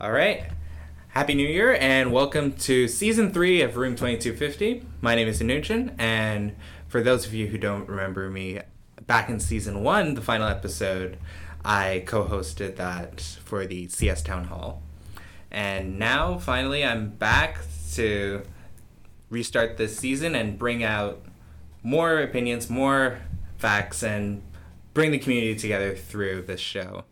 All right. Happy New Year and welcome to season three of Room 2250. My name is Anuchin, and for those of you who don't remember me, back in season one, the final episode, I co hosted that for the CS Town Hall. And now, finally, I'm back to restart this season and bring out more opinions, more facts, and bring the community together through this show.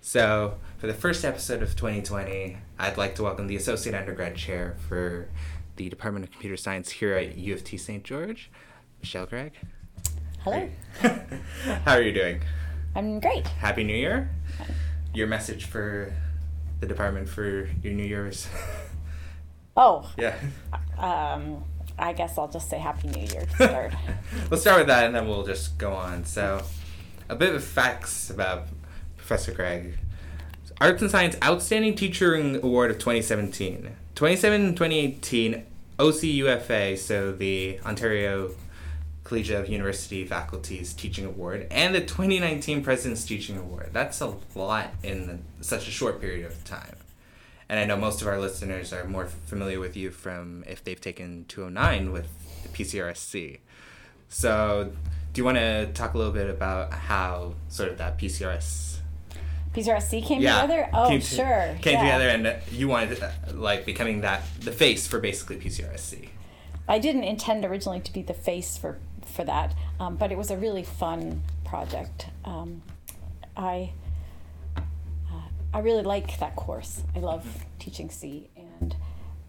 So, for the first episode of 2020, I'd like to welcome the Associate Undergrad Chair for the Department of Computer Science here at U of T St. George, Michelle Craig. Hello. How are you doing? I'm great. Happy New Year. Your message for the department for your New Year's. Oh, yeah. um, I guess I'll just say Happy New Year to start. Let's start with that and then we'll just go on. So, a bit of facts about Professor Craig. Arts and Science Outstanding Teaching Award of 2017. 2017 2018 OCUFA, so the Ontario Collegiate of University Faculties Teaching Award, and the 2019 President's Teaching Award. That's a lot in such a short period of time. And I know most of our listeners are more familiar with you from if they've taken 209 with the PCRSC. So, do you want to talk a little bit about how sort of that PCRS PCRSC came yeah, together? Oh, came to- sure. came yeah. together and uh, you wanted uh, like becoming that the face for basically PCRSC. I didn't intend originally to be the face for, for that, um, but it was a really fun project. Um, I, uh, I really like that course. I love teaching C, and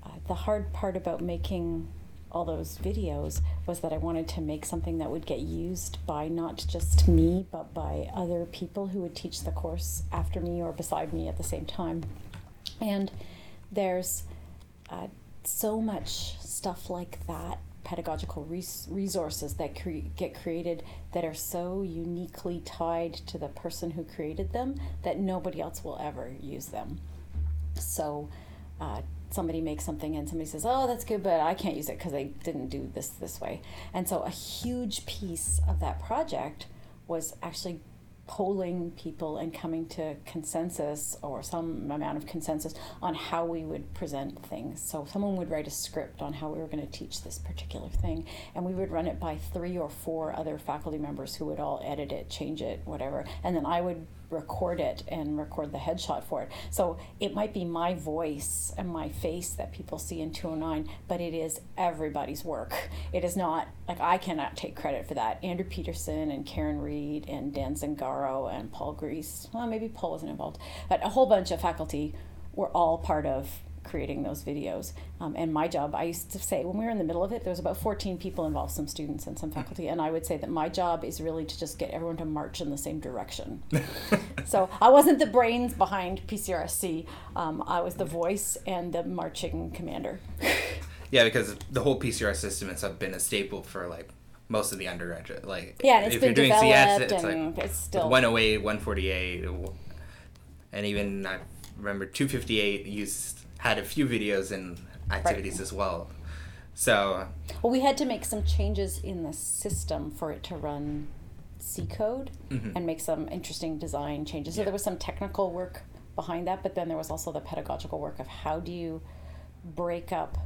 uh, the hard part about making all those videos was that I wanted to make something that would get used by not just me, but by other people who would teach the course after me or beside me at the same time. And there's uh, so much stuff like that pedagogical res- resources that cre- get created that are so uniquely tied to the person who created them that nobody else will ever use them so uh, somebody makes something and somebody says oh that's good but i can't use it because they didn't do this this way and so a huge piece of that project was actually polling people and coming to consensus or some amount of consensus on how we would present things. So someone would write a script on how we were going to teach this particular thing, and we would run it by three or four other faculty members who would all edit it, change it, whatever, and then I would record it and record the headshot for it. So it might be my voice and my face that people see in 209, but it is everybody's work. It is not like I cannot take credit for that. Andrew Petersen and Karen Reid and Dan Zingaro and Paul Gries, well, maybe Paul wasn't involved, but a whole bunch of faculty were all part of creating those videos. Um, and my job, I used to say, when we were in the middle of it, there was about 14 people involved, some students and some faculty. And I would say that my job is really to just get everyone to march in the same direction. so I wasn't the brains behind PCRSC. Um, I was the voice and the marching commander. Yeah, because the whole PCRS system has been a staple for like most of the undergraduate. Like Yeah, if you're doing CS, it's like it's still- 108, 148, and even I remember 258 used had a few videos and activities as well. So Well, we had to make some changes in the system for it to run C code and make some interesting design changes. So Yeah. there was some technical work behind that, but then there was also the pedagogical work of how do you break up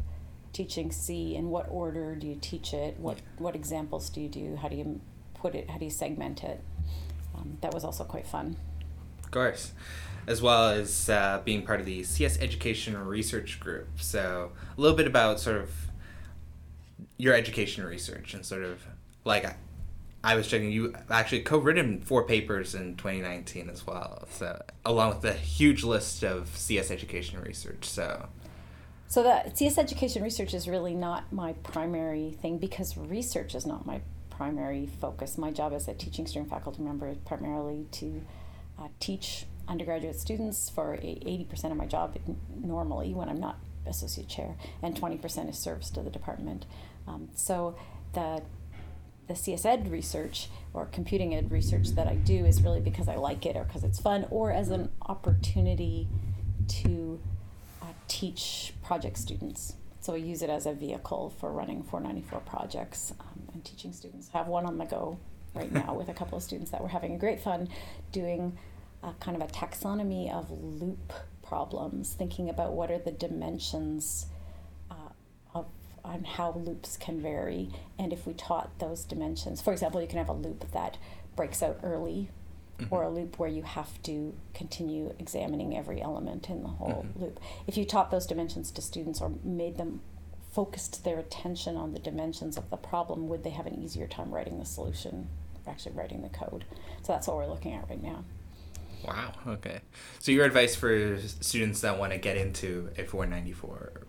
teaching C in what order do you teach it? What what examples do you do? How do you put it? How do you segment it? Um, that was also quite fun. Of course. As well as uh, being part of the CS Education Research Group. So, a little bit about sort of your education research and sort of like I, I was checking, you actually co written four papers in 2019 as well. So, along with the huge list of CS education research. So, So the CS education research is really not my primary thing because research is not my primary focus. My job as a teaching student faculty member is primarily to uh, teach undergraduate students for 80% of my job normally when I'm not associate chair, and 20% is service to the department. Um, so the the CS Ed research or computing ed research that I do is really because I like it or because it's fun or as an opportunity to uh, teach project students. So I use it as a vehicle for running 494 projects um, and teaching students. I have one on the go right now with a couple of students that we're having a great fun doing a kind of a taxonomy of loop problems, thinking about what are the dimensions uh, of on how loops can vary, and if we taught those dimensions, for example, you can have a loop that breaks out early. Mm-hmm. Or a loop where you have to continue examining every element in the whole Mhm. loop. If you taught those dimensions to students or made them focused their attention on the dimensions of the problem, would they have an easier time writing the solution, actually writing the code? So that's what we're looking at right now. Wow. Okay. So your advice for students that want to get into a 494,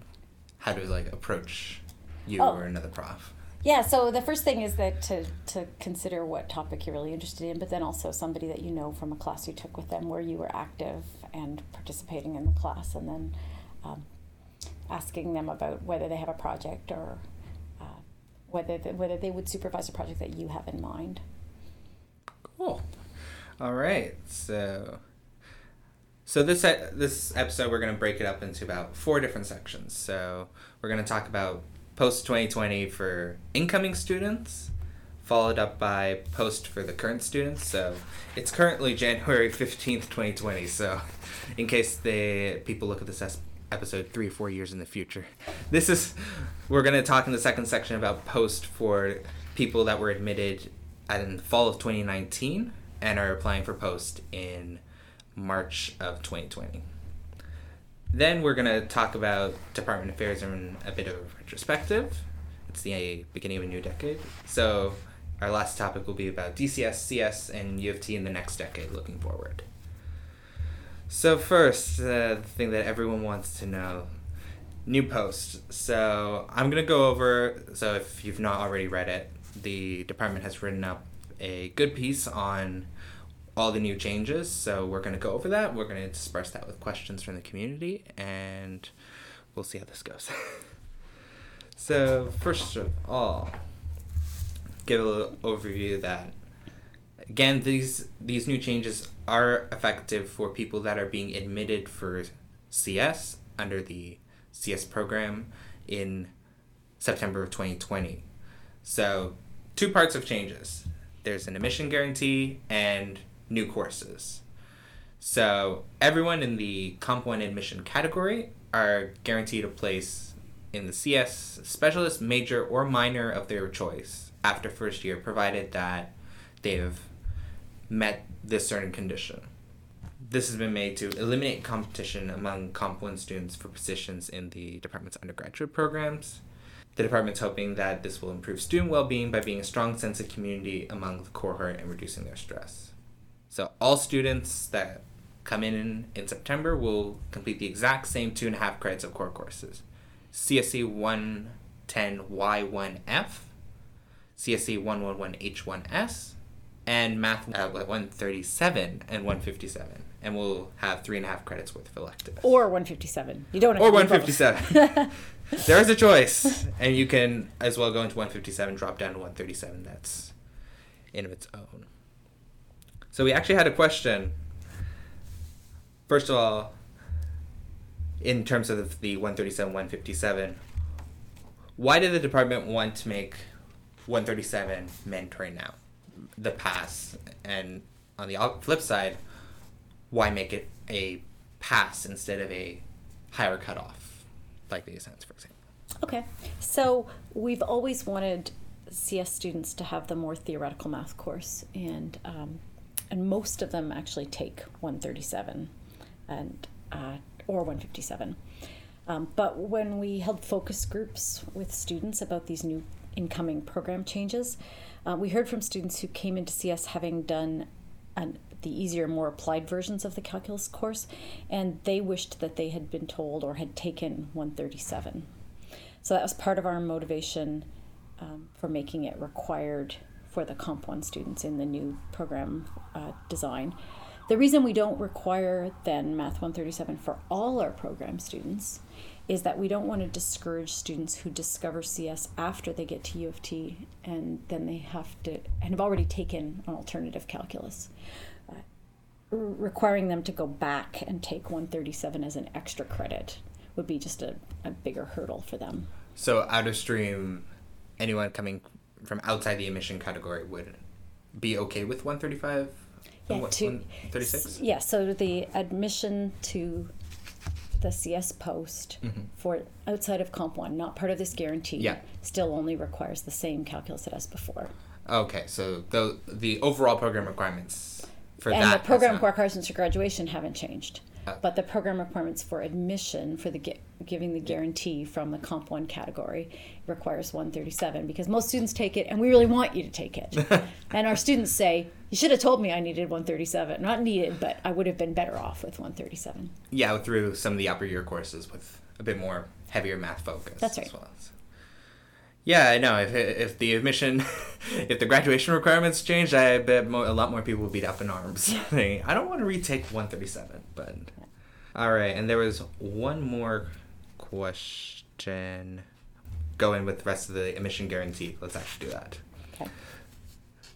how to like approach you Oh. or another prof? Yeah, so the first thing is that to, to consider what topic you're really interested in, but then also somebody that you know from a class you took with them where you were active and participating in the class, and then um, asking them about whether they have a project or uh, whether they, whether they would supervise a project that you have in mind. Cool. All right. So, so this this episode we're gonna break it up into about four different sections. So we're gonna talk about post twenty twenty for incoming students, followed up by post for the current students. So it's currently January fifteenth, twenty twenty. So in case the people look at this es- episode three or four years in the future, this is we're gonna talk in the second section about post for people that were admitted in the fall of 2019 and are applying for post in March of 2020. Then we're going to talk about Department Affairs in a bit of a retrospective. It's the beginning of a new decade. So our last topic will be about DCS, CS, and U of T in the next decade looking forward. So first, uh, the thing that everyone wants to know, new post. So I'm gonna go over. So if you've not already read it, the department has written up a good piece on all the new changes. So we're gonna go over that. We're gonna disperse that with questions from the community, and we'll see how this goes. so first of all, give a little overview that again these these new changes are effective for people that are being admitted for CS under the CS program in September of 2020. So, two parts of changes. There's an admission guarantee and new courses. So, everyone in the Comp 1 admission category are guaranteed a place in the CS specialist, major, or minor of their choice after first year, provided that they've met this certain condition. This has been made to eliminate competition among Comp 1 students for positions in the department's undergraduate programs. The department's hoping that this will improve student well being by being a strong sense of community among the cohort and reducing their stress. So, all students that come in in September will complete the exact same two and a half credits of core courses CSC 110Y1F, CSC 111H1S, and Math at 137 and 157. And we'll have three and a half credits worth of electives. Or 157. You don't have Or to do both. 157. there is a choice. And you can as well go into 157, drop down to 137. That's in of its own. So we actually had a question. First of all, in terms of the 137, 157, why did the department want to make 137 mandatory now? The pass. And on the flip side, why make it a pass instead of a higher cutoff, like the Ascents, for? Okay. So we've always wanted CS students to have the more theoretical math course, and um, and most of them actually take 137 and uh, or 157. Um, but when we held focus groups with students about these new incoming program changes, uh, we heard from students who came into CS having done an, the easier, more applied versions of the calculus course, and they wished that they had been told or had taken 137. So that was part of our motivation um, for making it required for the Comp 1 students in the new program uh, design. The reason we don't require then Math 137 for all our program students is that we don't want to discourage students who discover CS after they get to U of T and then they have to and have already taken an alternative calculus. Uh, requiring them to go back and take 137 as an extra credit would be just a, a bigger hurdle for them. So, out of stream, anyone coming from outside the emission category would be okay with 135? Yeah, What, to- 136? Yeah, so the admission to the CS post mm-hmm. for outside of Comp 1, not part of this guarantee, Yeah. still only requires the same calculus it has before. Okay, so the the overall program requirements for and that the program requirements for graduation haven't changed. But the program requirements for admission for the giving the guarantee from the Comp 1 category requires 137 because most students take it and we really want you to take it. and our students say, you should have told me I needed 137. Not needed, but I would have been better off with 137. yeah through some of the upper year courses with a bit more heavier math focus. That's as right. well. So- Yeah, I know. If if the admission, if the graduation requirements changed, I bet mo- a lot more people would be up in arms. I don't want to retake 137, but all right. And there was one more question. Going with the rest of the admission guarantee. Let's actually do that. Okay.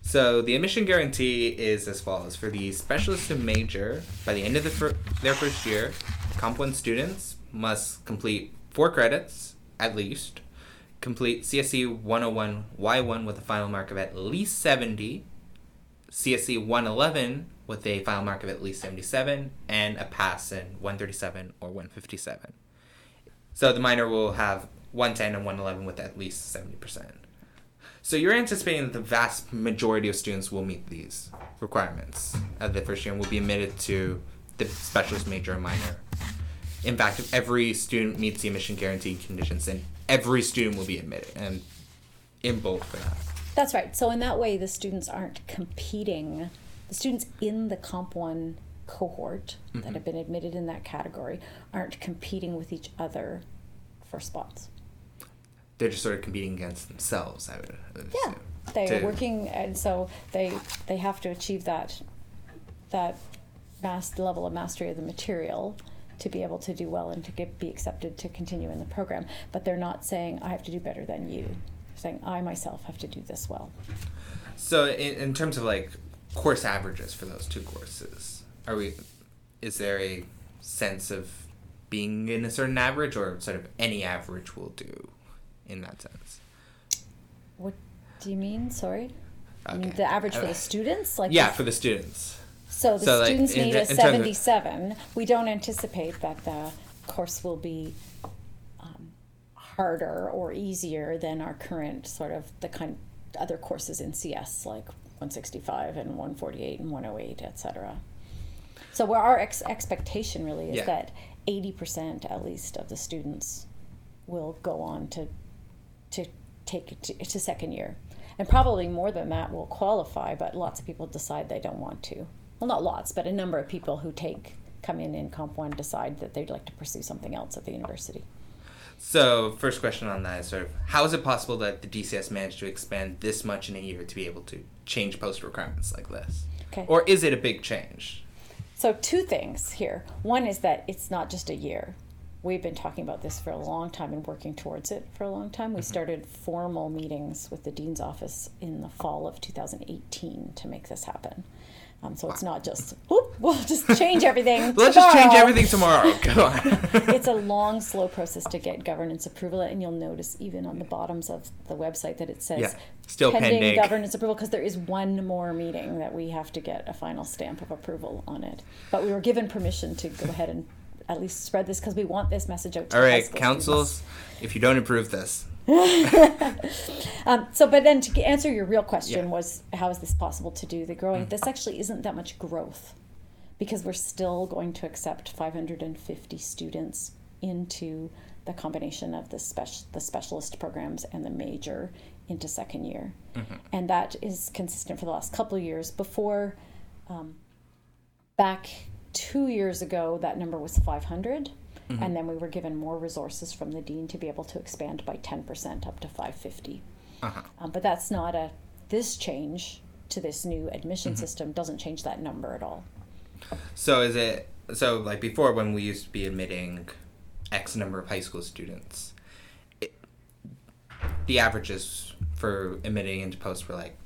So the admission guarantee is as follows: for the specialist and major, by the end of the fir- their first year, Comp One students must complete four credits at least, complete CSC 101 Y1 with a final mark of at least 70, CSC 111 with a final mark of at least 77, and a pass in 137 or 157. So the minor will have 110 and 111 with at least 70%. So you're anticipating that the vast majority of students will meet these requirements at the first year and will be admitted to the specialist major and minor. In fact, if every student meets the admission guarantee conditions, then every student will be admitted, and in both for that. That's right. So in that way, the students aren't competing. The students in the Comp One cohort that have mm-hmm. been admitted in that category aren't competing with each other for spots. They're just sort of competing against themselves, I would assume. Yeah, they to- are working, and so they they have to achieve that that mass level of mastery of the material to be able to do well and to get be accepted to continue in the program. But they're not saying I have to do better than you. They're saying I myself have to do this well. So, in, in terms of like course averages for those two courses, are we? Is there a sense of being in a certain average, or sort of any average will do, in that sense? What do you mean? Sorry. I mean the average for the students, like Yeah, if- for the students. So the So, students the- a terms of- 77. We don't anticipate that the course will be um, harder or easier than our current sort of the kind other courses in CS like 165 and 148 and 108, et cetera. So where our ex- expectation really is Yeah. that 80% at least of the students will go on to to take it to, to second year. And probably more than that will qualify, but lots of people decide they don't want to. Well, not lots, but a number of people who take come in in Comp 1 decide that they'd like to pursue something else at the university. So, first question on that is sort of how is it possible that the DCS managed to expand this much in a year to be able to change post requirements like this? Okay. Or is it a big change? So, two things here. One is that it's not just a year. We've been talking about this for a long time and working towards it for a long time. We mm-hmm. started formal meetings with the Dean's office in the fall of 2018 to make this happen. Um, so it's not just, whoop, we'll just change everything. Let's just change everything tomorrow. Go on. it's a long, slow process to get governance approval, and you'll notice even on the bottoms of the website that it says Yeah, still pending. governance approval because there is one more meeting that we have to get a final stamp of approval on it. But we were given permission to go ahead and at least spread this because we want this message out to All right, councils, if you don't approve this, students. Um, so, but then to answer your real question Yeah. Mm. was how is this possible to do the growing? This actually isn't that much growth because we're still going to accept 550 students into the combination of the special the specialist programs and the major into second year, Mm-hmm. and that is consistent for the last couple of years. Before, um, back two years ago, that number was 500. Mm-hmm. And then we were given more resources from the dean to be able to expand by 10% up to 550. uh-huh. Um, but that's not a, this change to this new admission Mm-hmm. system doesn't change that number at all. So is it so like before when we used to be admitting X number of high school students, it, the averages for admitting into post were like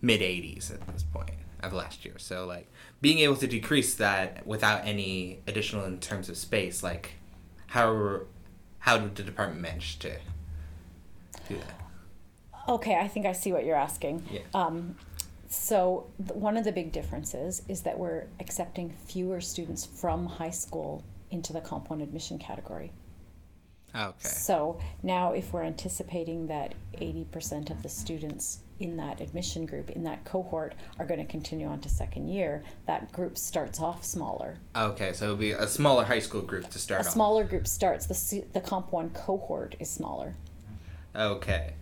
mid 80s at this point of last year. So like being able to decrease that without any additional in terms of space, like how how did the department manage to do that? Okay, I think I see what you're asking. Yeah. Um, so th- one of the big differences is that we're accepting fewer students from high school into the Comp 1 admission category. Okay. So now, if we're anticipating that 80% of the students in that admission group, in that cohort, are going to continue on to second year, that group starts off smaller. Okay, so it'll be a smaller high school group to start A off. smaller group starts, the, the Comp 1 cohort is smaller. Okay.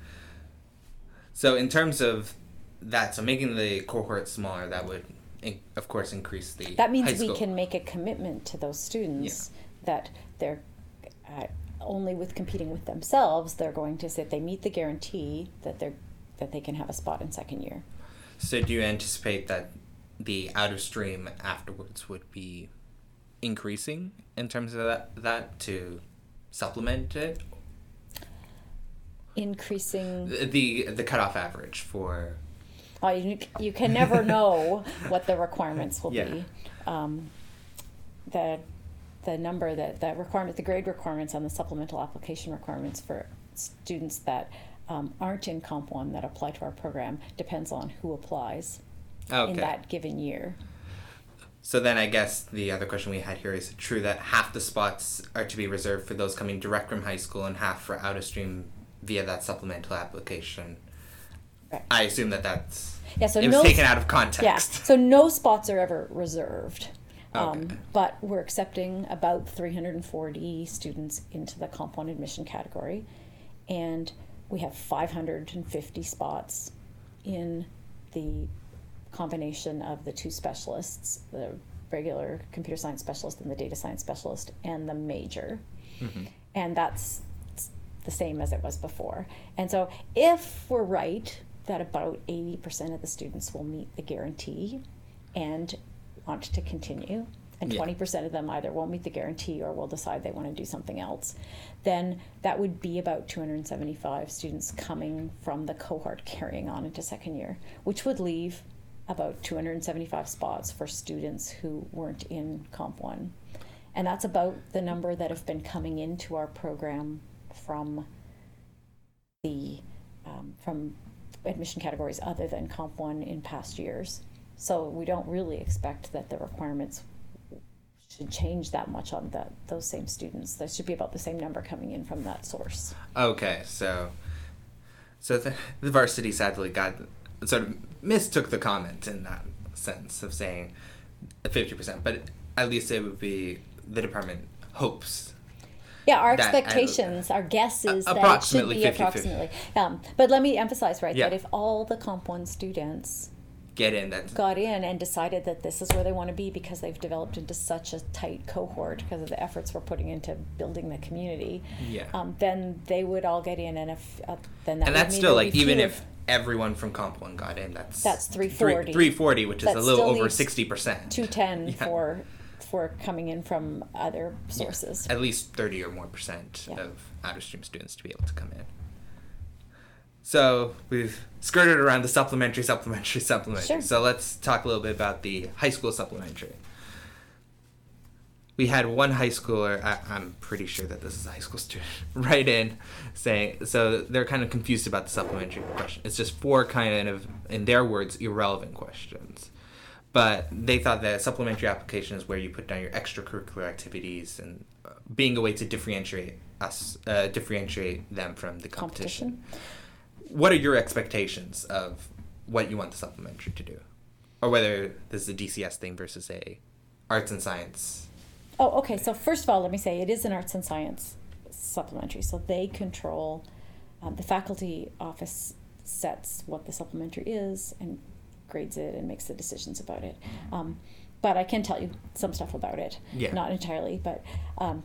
So in terms of that, so making the cohort smaller, that would, of course, increase the. That means we can make a commitment to those students that they're uh, only with competing with themselves, they're going to say if they meet the guarantee that they're that they can have a spot in second year. So do you anticipate that the out of stream afterwards would be increasing in terms of that, that to supplement it? Increasing, The the, the cutoff average for oh, you, you can never know what the requirements will Yeah. be. Um, the the number that the requirement, the grade requirements on the supplemental application requirements for students that um, aren't in Comp One that apply to our program depends on who applies okay. in that given year. So then I guess the other question we had here is true that half the spots are to be reserved for those coming direct from high school and half for out of stream via that supplemental application? Right. I assume that that's Yeah, so it was no taken out of context. Yeah, so no spots are ever reserved. Um, Okay. But we're accepting about 340 students into the Comp 1 admission category. And we have 550 spots in the combination of the two specialists the regular computer science specialist and the data science specialist, and the major. Mm-hmm. And that's the same as it was before. And so if we're right that about 80% of the students will meet the guarantee and want to continue, and Yeah. 20% of them either won't meet the guarantee or will decide they want to do something else, then that would be about 275 students coming from the cohort carrying on into second year, which would leave about 275 spots for students who weren't in Comp 1. And that's about the number that have been coming into our program from the um, from admission categories other than Comp 1 in past years. So we don't really expect that the requirements should change that much on that those same students. There should be about the same number coming in from that source. Okay, so so the, the varsity sadly got sort of mistook the comment in that sense of saying fifty percent, but at least it would be the department hopes. Yeah, our expectations, our guess is that it should approximately be 50-50. approximately. Um, but let me emphasize, right, Yeah. that if all the Comp 1 students Get in that got in and decided that this is where they want to be because they've developed into such a tight cohort because of the efforts we're putting into building the community, Yeah. um, then they would all get in, and if uh, then that and that's still like even if everyone from comp one got in, that's That's 340. Three forty, which is That a little over sixty percent. 210 Yeah. for for coming in from other sources. At least thirty or more percent Yeah. of out of stream students to be able to come in. So we've skirted around the supplementary, supplementary, supplementary. Sure. So let's talk a little bit about the high school supplementary. We had one high schooler, I, I'm pretty sure that this is a high school student, right in saying, so they're kind of confused about the supplementary question. It's just four kind of, in their words, irrelevant questions. But they thought that supplementary application is where you put down your extracurricular activities and uh, being a way to differentiate us, uh, differentiate them from the competition. What are your expectations of what you want the supplementary to do, or whether this is a DCS thing versus a arts and science? Oh, okay. So first of all, let me say it is an arts and science supplementary. So they control um, the faculty office sets what the supplementary is and grades it and makes the decisions about it. Um, but I can tell you some stuff about it. Yeah. Not entirely, but um,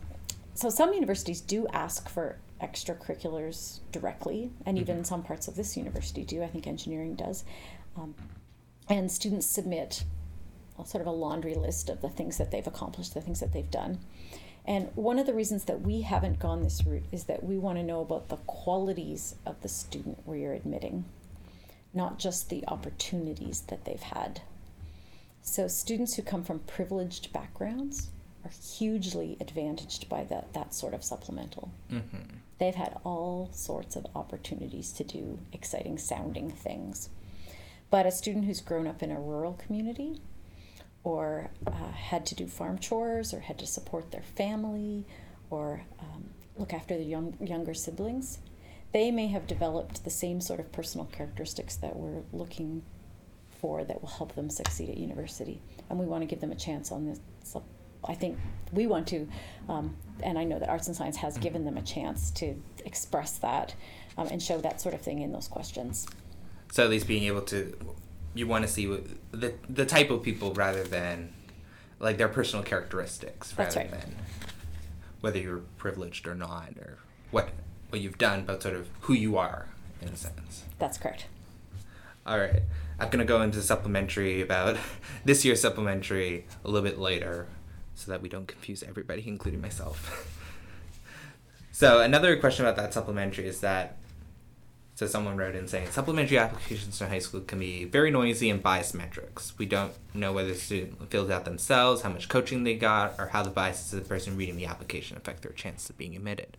so some universities do ask for extracurriculars directly, and even some parts of this university do. I think engineering does. Um, and students submit a sort of a laundry list of the things that they've accomplished, the things that they've done. And one of the reasons that we haven't gone this route is that we want to know about the qualities of the student we are admitting, not just the opportunities that they've had. So, students who come from privileged backgrounds are hugely advantaged by that, that sort of supplemental. Mm-hmm. They've had all sorts of opportunities to do exciting sounding things. But a student who's grown up in a rural community or uh, had to do farm chores or had to support their family or um, look after their young, younger siblings, they may have developed the same sort of personal characteristics that we're looking for that will help them succeed at university. And we want to give them a chance on this. I think we want to, um, and I know that arts and science has given them a chance to express that um, and show that sort of thing in those questions. So at least being able to, you want to see the the type of people rather than like their personal characteristics rather right. than whether you're privileged or not or what what you've done, but sort of who you are in a sense. That's correct. All right. I'm going to go into supplementary about this year's supplementary a little bit later so that we don't confuse everybody, including myself. so, another question about that supplementary is that so someone wrote in saying supplementary applications in high school can be very noisy and biased metrics. We don't know whether the student fills out themselves, how much coaching they got, or how the biases of the person reading the application affect their chance of being admitted.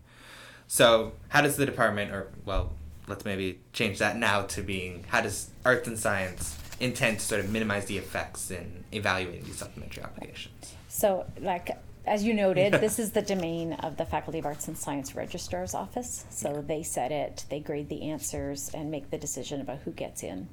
So, how does the department, or well, let's maybe change that now to being how does arts and science intend to sort of minimize the effects in evaluating these supplementary applications? So, like as you noted, this is the domain of the Faculty of Arts and Science Registrar's Office. So they set it, they grade the answers, and make the decision about who gets in.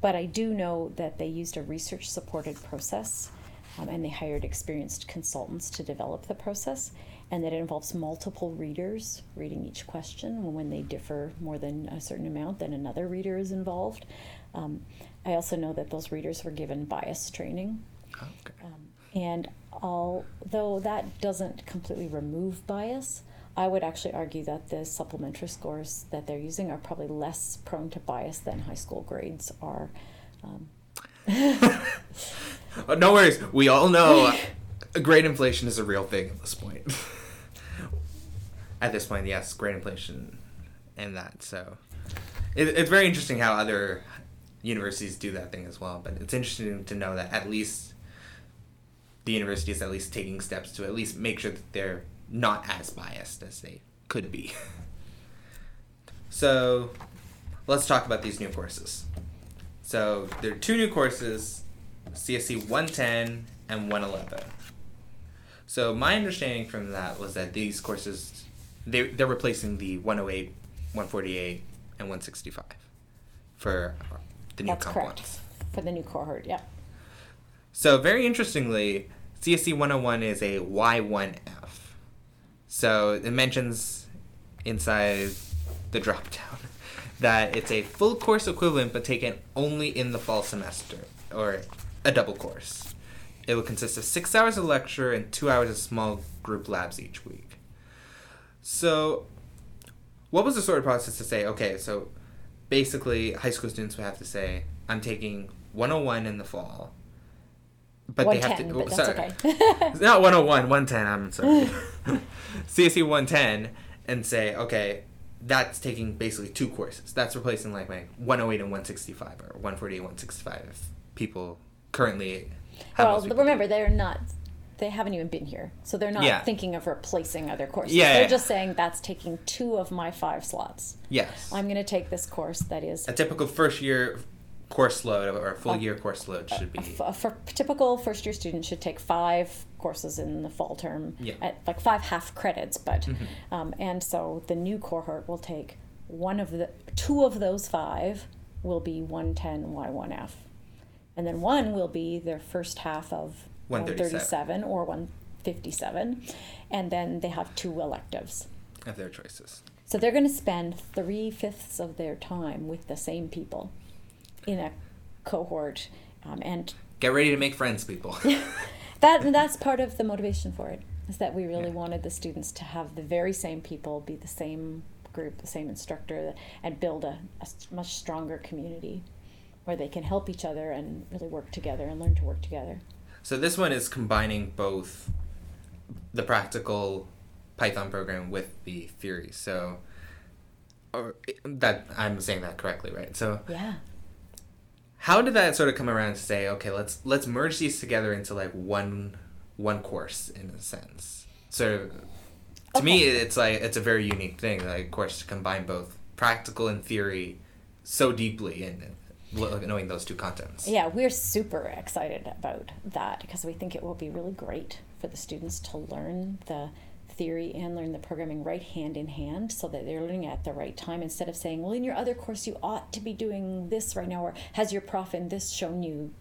But I do know that they used a research supported process um, and they hired experienced consultants to develop the process, and that it involves multiple readers reading each question. When they differ more than a certain amount, then another reader is involved. Um, I also know that those readers were given bias training. Okay. Um, and although that doesn't completely remove bias, I would actually argue that the supplementary scores that they're using are probably less prone to bias than high school grades are. Um, oh, no worries. We all know grade inflation is a real thing at this point. at this point, yes, grade inflation and that. So it, it's very interesting how other universities do that thing as well. But it's interesting to know that at least the university is at least taking steps to at least make sure that they're not as biased as they could be. so let's talk about these new courses. So there are two new courses, CSC 110 and 111. So my understanding from that was that these courses, they, they're replacing the 108, 148, and 165 for the new That's correct. For the new cohort, yeah. So very interestingly, CSC 101 is a Y1F. So it mentions inside the dropdown that it's a full course equivalent but taken only in the fall semester or a double course. It will consist of six hours of lecture and two hours of small group labs each week. So, what was the sort of process to say, okay, so basically high school students would have to say, I'm taking 101 in the fall, but they have to. 110, but that's sorry. okay. Not 101, 110, I'm sorry. CSC 110 and say, okay, that's taking basically two courses. That's replacing like my 108 and 165 or 148, 165 if people currently have well, remember, they're not, they haven't even been here. So they're not Yeah. thinking of replacing other courses. Yeah, they're yeah. just saying that's taking two of my five slots. Yes. I'm going to take this course that is a typical first year course load or a full year course load should be. a, for typical first year student should take five courses in the fall term Yeah. at like five half credits but um, and so the new cohort will take one of the two of those five will be 110 y1f and then one will be their first half of 137. 137 or 157 and then they have two electives of their choices. so they're going to spend three fifths of their time with the same people in a cohort um, and Get ready to make friends, people. that that's part of the motivation for it is that we really Yeah. wanted the students to have the very same people be the same group the same instructor and build a much stronger community where they can help each other and really work together and learn to work together So this one is combining both the practical Python program with the theory. So, or that I'm saying that correctly, right? So, yeah how did that sort of come around to say, okay, let's let's merge these together into like one one course in a sense. So, to me, it's like it's a very unique thing, like of course to combine both practical and theory so deeply and knowing those two contents. Yeah, we're super excited about that because we think it will be really great for the students to learn the theory and learn the programming right hand in hand so that they're learning at the right time instead of saying, well, in your other course, you ought to be doing this right now, or has your prof in this shown you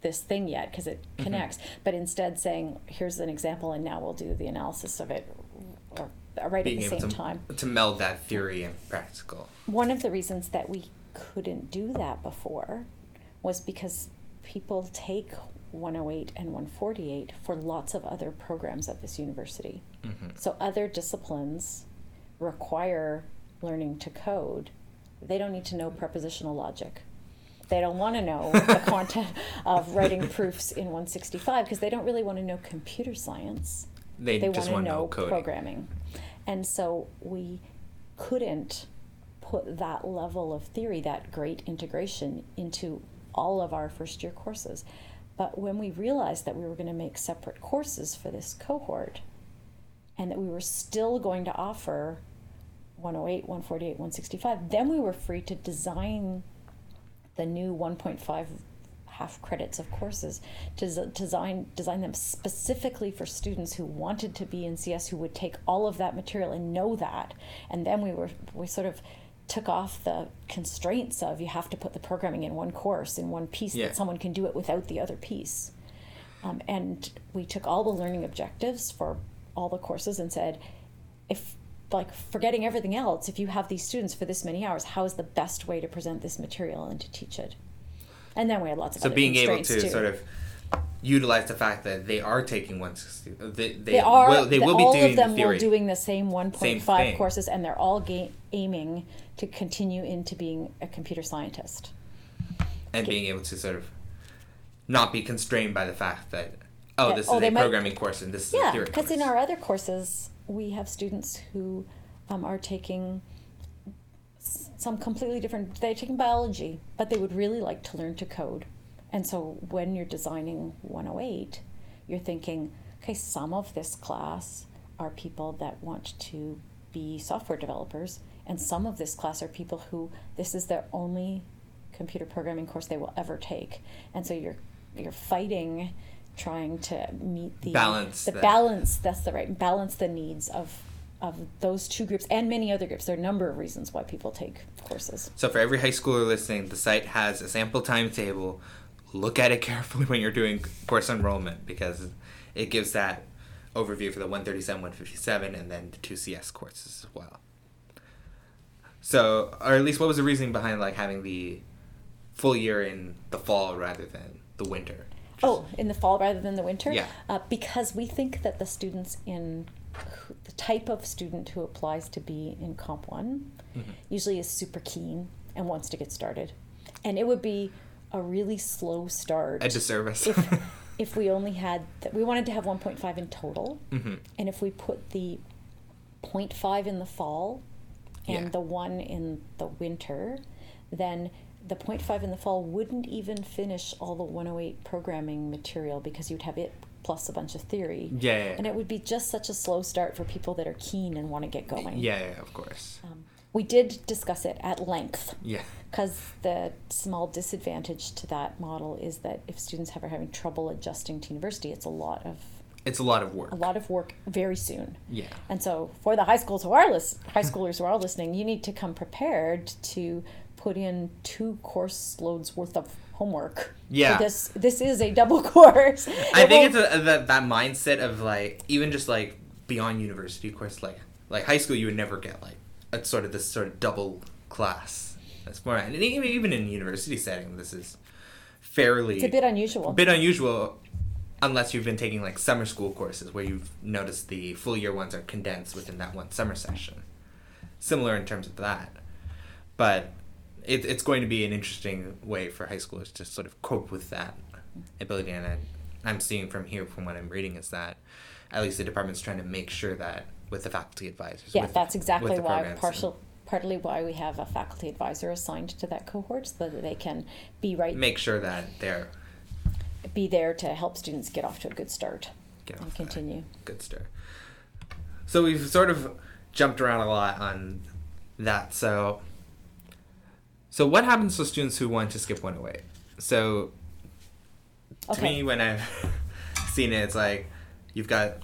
this thing yet because it Mm-hmm. connects, but instead saying, here's an example, and now we'll do the analysis of it or, or right Being at the same to, time to meld that theory and practical. one of the reasons that we couldn't do that before was because people take 108 and 148 for lots of other programs at this university. Mm-hmm. So other disciplines require learning to code. They don't need to know propositional logic. They don't want to know the content of writing proofs in 165 because they don't really want to know computer science They, they just want to know know programming and so we couldn't put that level of theory that great integration into all of our first year courses but when we realized that we were going to make separate courses for this cohort and that we were still going to offer 108 148 165 then we were free to design the new 1.5 half credits of courses to design design them specifically for students who wanted to be in CS who would take all of that material and know that. And then we were we sort of took off the constraints of you have to put the programming in one course in one piece Yeah. that someone can do it without the other piece um, and we took all the learning objectives for all the courses and said if like forgetting everything else if you have these students for this many hours how is the best way to present this material and to teach it and then we had lots of So other being able to too. sort of utilize the fact that they are taking 160, they, they, they are will, they the- will be all doing of them the were doing the same 1.5 Same courses and they're all ga- aiming to continue into being a computer scientist. And being able to sort of not be constrained by the fact that oh Yeah, this oh, is they a might- programming course and this is a yeah theory because in our other courses we have students who um, are taking some completely different they're taking biology but they would really like to learn to code. And so when you're designing 108 you're thinking okay some of this class are people that want to be software developers and some of this class are people who this is their only computer programming course they will ever take. And so you're you're fighting trying to meet the Balance the balance that's the right balance the needs of of those two groups and many other groups. There are a number of reasons why people take courses. So for every high schooler listening the site has a sample timetable. Look at it carefully when you're doing course enrollment because it gives that overview for the 137 157 and then the two cs courses as well so or at least what was the reasoning behind like having the full year in the fall rather than the winter Oh, in the fall rather than the winter? Yeah. Uh, because we think that the students in the type of student who applies to be in Comp one Mm-hmm. usually is super keen and wants to get started. And it would be a really slow start a disservice if, if we only had, th- we wanted to have 1.5 in total. Mhm. And if we put the 0.5 in the fall and Yeah. the one in the winter, then the 0.5 in the fall wouldn't even finish all the 108 programming material because you'd have it plus a bunch of theory. Yeah, yeah, yeah. And it would be just such a slow start for people that are keen and want to get going. yeah, yeah of course Um, we did discuss it at length yeah because the small disadvantage to that model is that if students are having trouble adjusting to university, it's a lot of it's a lot of work a lot of work very soon. yeah And so, for the high schools who are lis- high schoolers who are listening, you need to come prepared to put in two course loads worth of homework. Yeah. For this this is a double course. I think it's a, that that mindset of like even just like beyond university course like like high school you would never get like a sort of this sort of double class. That's more and even even in university setting this is fairly it's a bit unusual. a bit unusual unless you've been taking like summer school courses where you've noticed the full year ones are condensed within that one summer session. Similar in terms of that. But it, it's going to be an interesting way for high schoolers to sort of cope with that ability. And I, I'm seeing from here, from what I'm reading, is that at least the department's trying to make sure that with the faculty advisors. yeah, that's exactly why partial partly why we have a faculty advisor assigned to that cohort so that they can be right Make sure that they're be there to help students get off to a good start Get and continue. good start. So we've sort of jumped around a lot on that. So So what happens to students who want to skip 108? So to Okay. me, when I've seen it, it's like you've got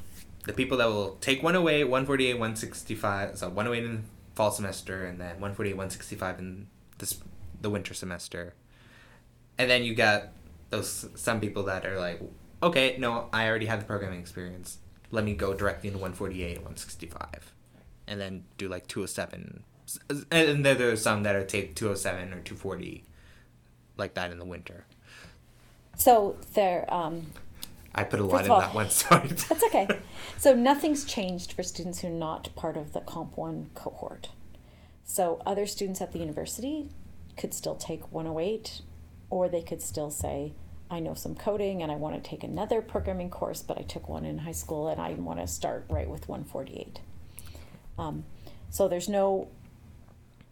the people that will take 108, 148, 165, so 108 in fall semester, and then 148, 165 in this the winter semester. And then you got those some people that are like, okay, no, I already have the programming experience. Let me go directly into 148, 165, and then do like 207. And then there are some that are take 207 or 240, like that in the winter. So there, um, I put a lot in all- that one, sorry. That's okay. so nothing's changed for students who are not part of the Comp 1 cohort. So other students at the university could still take 108, or they could still say, I know some coding and I want to take another programming course, but I took one in high school and I want to start right with 148. Um, so there's no,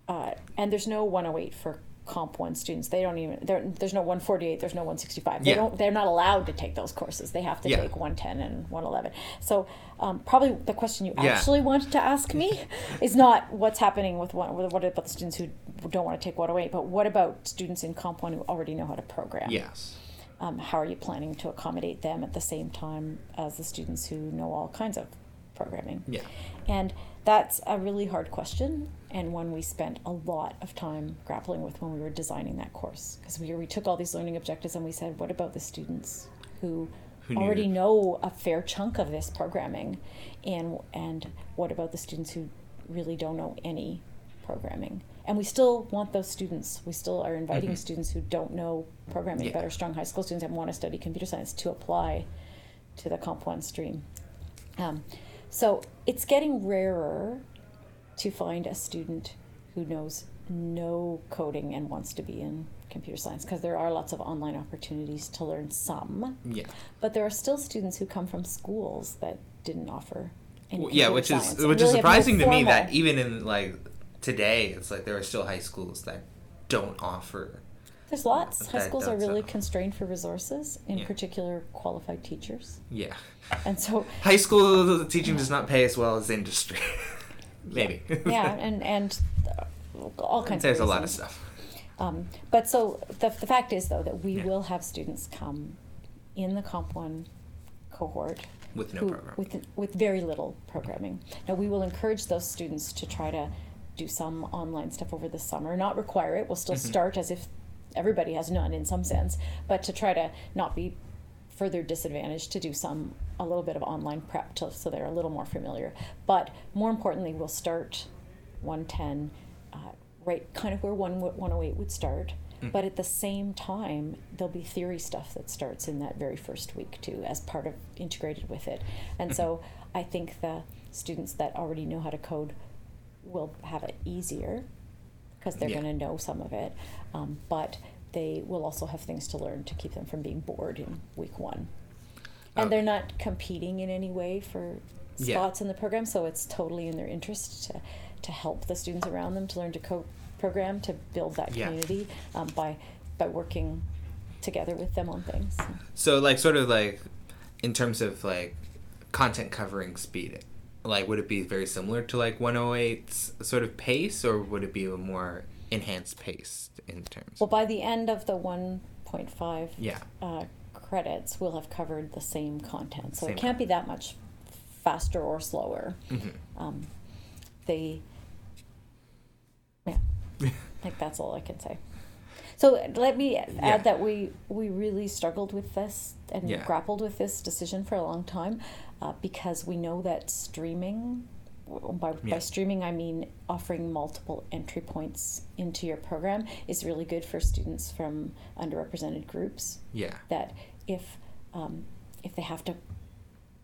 uh, and there's no 108 for Comp 1 students. They don't even, there's no 148, there's no 165. They Yeah. don't, they're not allowed to take those courses. They have to Yeah. take 110 and 111. So um, probably the question you Yeah. actually wanted to ask me is not what's happening with one, what about the students who don't want to take 108, but what about students in Comp 1 who already know how to program? yes. um, how are you planning to accommodate them at the same time as the students who know all kinds of programming? Yeah. And that's a really hard question and one we spent a lot of time grappling with when we were designing that course because we, we took all these learning objectives and we said, what about the students who, Who already know a fair chunk of this programming and and what about the students who really don't know any programming? And we still want those students. We still are inviting Mhm. students who don't know programming Yeah. but are strong high school students and want to study computer science to apply to the Comp 1 stream. Um, so it's getting rarer to find a student who knows no coding and wants to be in computer science because there are lots of online opportunities to learn some, Yeah. but there are still students who come from schools that didn't offer any Well, yeah, which science is which is really no surprising to me that even in like today, it's like there are still high schools that don't offer. there's lots. High schools are really uh, constrained for resources, in Yeah. particular qualified teachers, Yeah. and so High school teaching does not pay as well as industry. Maybe. yeah, and and uh, all kinds. There's of a lot of stuff. Um, but so the, the fact is, though, that we Yeah. will have students come in the Comp 1 cohort With no who- program. With, with very little programming. Now, we will encourage those students to try to do some online stuff over the summer, not require it. We'll still Mhm. start as if everybody has none in some sense, but to try to not be further disadvantaged to do some a little bit of online prep to, so they're a little more familiar. But more importantly, we'll start 110 uh, right kind of where 1 108 would start. Mm. But at the same time, there'll be theory stuff that starts in that very first week too, as part of integrated with it. And so I think the students that already know how to code will have it easier because they're Yeah. going to know some of it. Um, but they will also have things to learn to keep them from being bored in week one. And Oh. they're not competing in any way for Yeah. spots in the program, so it's totally in their interest to, to help the students around them to learn to co program, to build that Yeah. community um, by by working together with them on things. So like sort of like in terms of like content covering speed, like would it be very similar to like 108's sort of pace or would it be a more enhanced pace in terms? Well, by the end of the 1.5 yeah. uh, credits, we'll have covered the same content, so Same it can't be that much faster or slower. hmm Um, they, yeah, I think that's all I can say. So let me add Yeah. that we we really struggled with this and Yeah. grappled with this decision for a long time uh, because we know that streaming. By, Yeah. by streaming, I mean offering multiple entry points into your program is really good for students from underrepresented groups Yeah. that if um, if they have to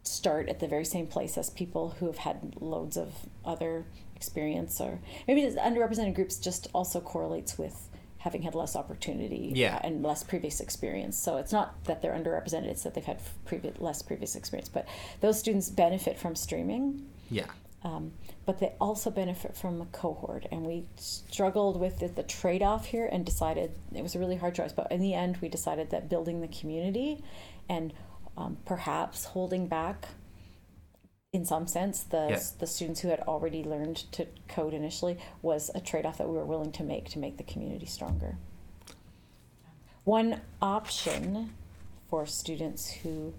start at the very same place as people who have had loads of other experience or maybe underrepresented groups just also correlates with having had less opportunity Yeah. and less previous experience so it's not that they're underrepresented it's that they've had previous less previous experience but those students benefit from streaming Yeah. Um, but they also benefit from a cohort. And we struggled with the, the trade off here and decided it was a really hard choice. But in the end, we decided that building the community and um, perhaps holding back in some sense, the Yeah. the students who had already learned to code initially was a trade off that we were willing to make to make the community stronger. One option for students who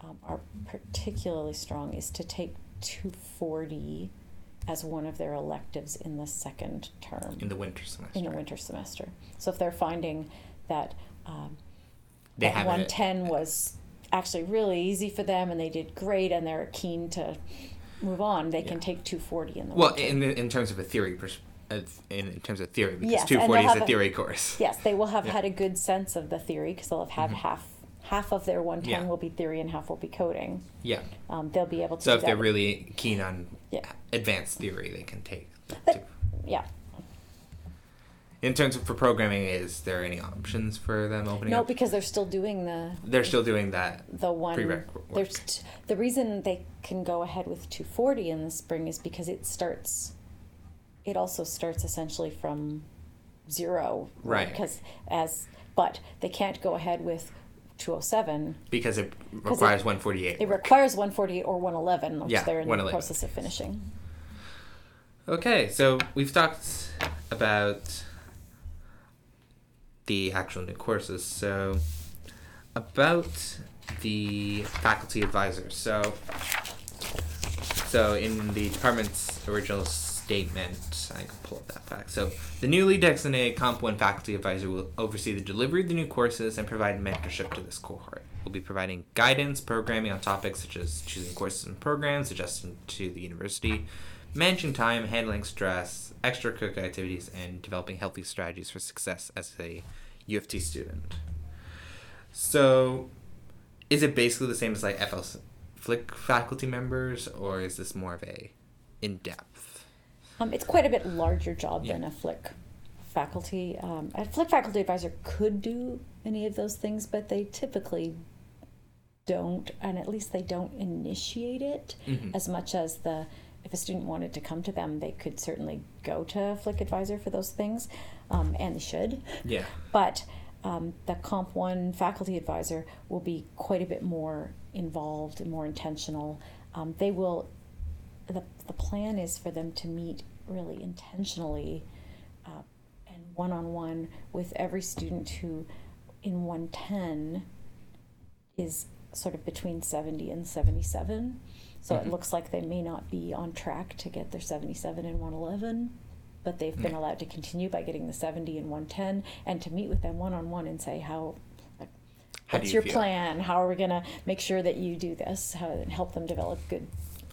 um, are particularly strong is to take 240 as one of their electives in the second term in the winter semester. in the winter semester. So if they're finding that um, They that have it- 110 was actually really easy for them and they did great and they're keen to move on, they can take 240 in the Well, winter. in in terms of a theory, pers- uh, in, in terms of theory, because Yes, two forty is a have a- theory course. yes, they will have Yeah. had a good sense of the theory because they'll have had half half of their 110 Yeah. will be theory and half will be coding. Yeah. Um, they'll be able to. So do if they're that. really keen on Yeah. advanced theory, they can take. the But- two. yeah. In terms of for programming, is there any options for them opening No, up? because they're still doing the They're still doing that. the one Prereq work. there's t- the reason they can go ahead with 240 in the spring is because it starts it also starts essentially from zero Right. because as but they can't go ahead with 207 because it requires 148. it requires 148 or 111 which Yeah, they're in the process of finishing Okay, so we've talked about the actual new courses. So, about the faculty advisors. So, so in the department's original statement, I can pull up that fact. So, the newly designated Comp One faculty advisor will oversee the delivery of the new courses and provide mentorship to this cohort. We'll be providing guidance, programming on topics such as choosing courses and programs, adjusting to the university, managing time, handling stress, extracurricular activities, and developing healthy strategies for success as a U of T student. So, is it basically the same as like FL Flick faculty members, or is this more of a in depth? Um, it's quite a bit larger job Yeah. than a flick faculty um, a flick faculty advisor could do any of those things but they typically don't and at least they don't initiate it Mhm. as much as the if a student wanted to come to them they could certainly go to a flick advisor for those things um, and they should Yeah. but um, the comp one faculty advisor will be quite a bit more involved and more intentional um, they will the, the plan is for them to meet really intentionally uh, and one-on-one with every student who in 110 is sort of between 70 and 77 so Mhm. it looks like they may not be on track to get their 77 and 111 but they've been allowed to continue by getting the 70 and 110 and to meet with them one-on-one and say how How what's you your feel? plan how are we going to make sure that you do this how help them develop good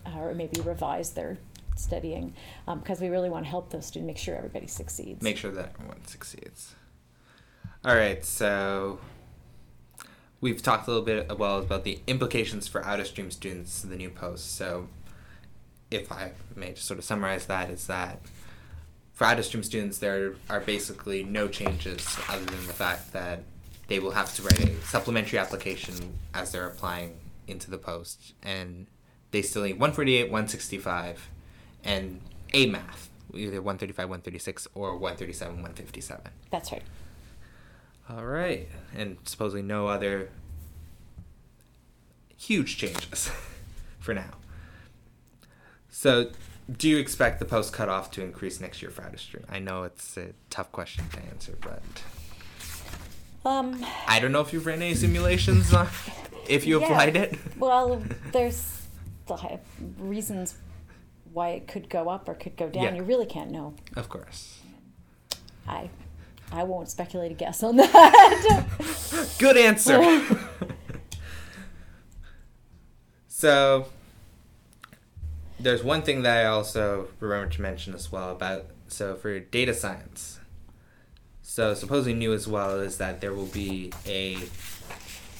uh, or maybe revise their studying because um, we really want to help those students make sure everybody succeeds Make sure that everyone succeeds. All right, so we've talked a little bit well about the implications for out of stream students in the new post. So, if I may just sort of summarize that, is that for out of stream students, there are basically no changes other than the fact that they will have to write a supplementary application as they're applying into the post, and they still need 148, 165, and a math, either 135, 136, or 137, 157. that's right All right, and supposedly no other huge changes for now. So, do you expect the post cutoff to increase next year for out of stream? I know it's a tough question to answer, but um, I don't know if you've ran any simulations on if you Yeah. applied it. well there's reasons why it could go up or could go down Yeah. you really can't know Of course. i i won't speculate a guess on that Good answer. so, there's one thing that I also remember to mention as well about so for data science. So supposedly new as well is that there will be a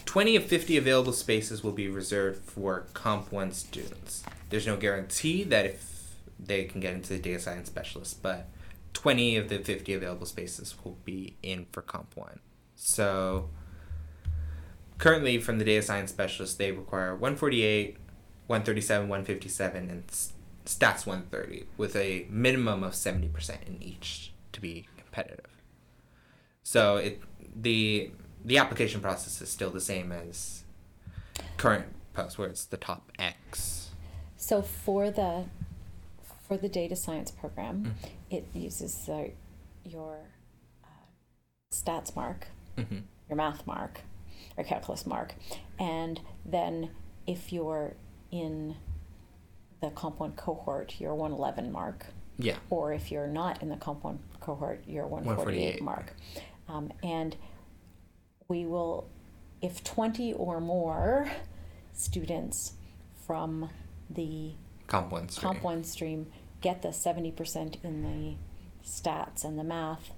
20 of 50 available spaces will be reserved for Comp 1 students. There's no guarantee that if they can get into the data science specialist, but 20 of the 50 available spaces will be in for Comp 1. So currently from the data science specialist, they require 148, 137, 157, and stats 130 with a minimum of 70% in each to be competitive. So it the the application process is still the same as current post where it's the top X. So for the for the data science program, Mm. it uses the, your uh, stats mark, Mhm. your math mark, or calculus mark, and then if you're in the Comp One cohort, your 111 mark, Yeah. or if you're not in the Comp One cohort, your 148, 148. mark, um, and we will, if 20 or more students from the Comp one stream. Comp One stream get the 70% in the stats and the math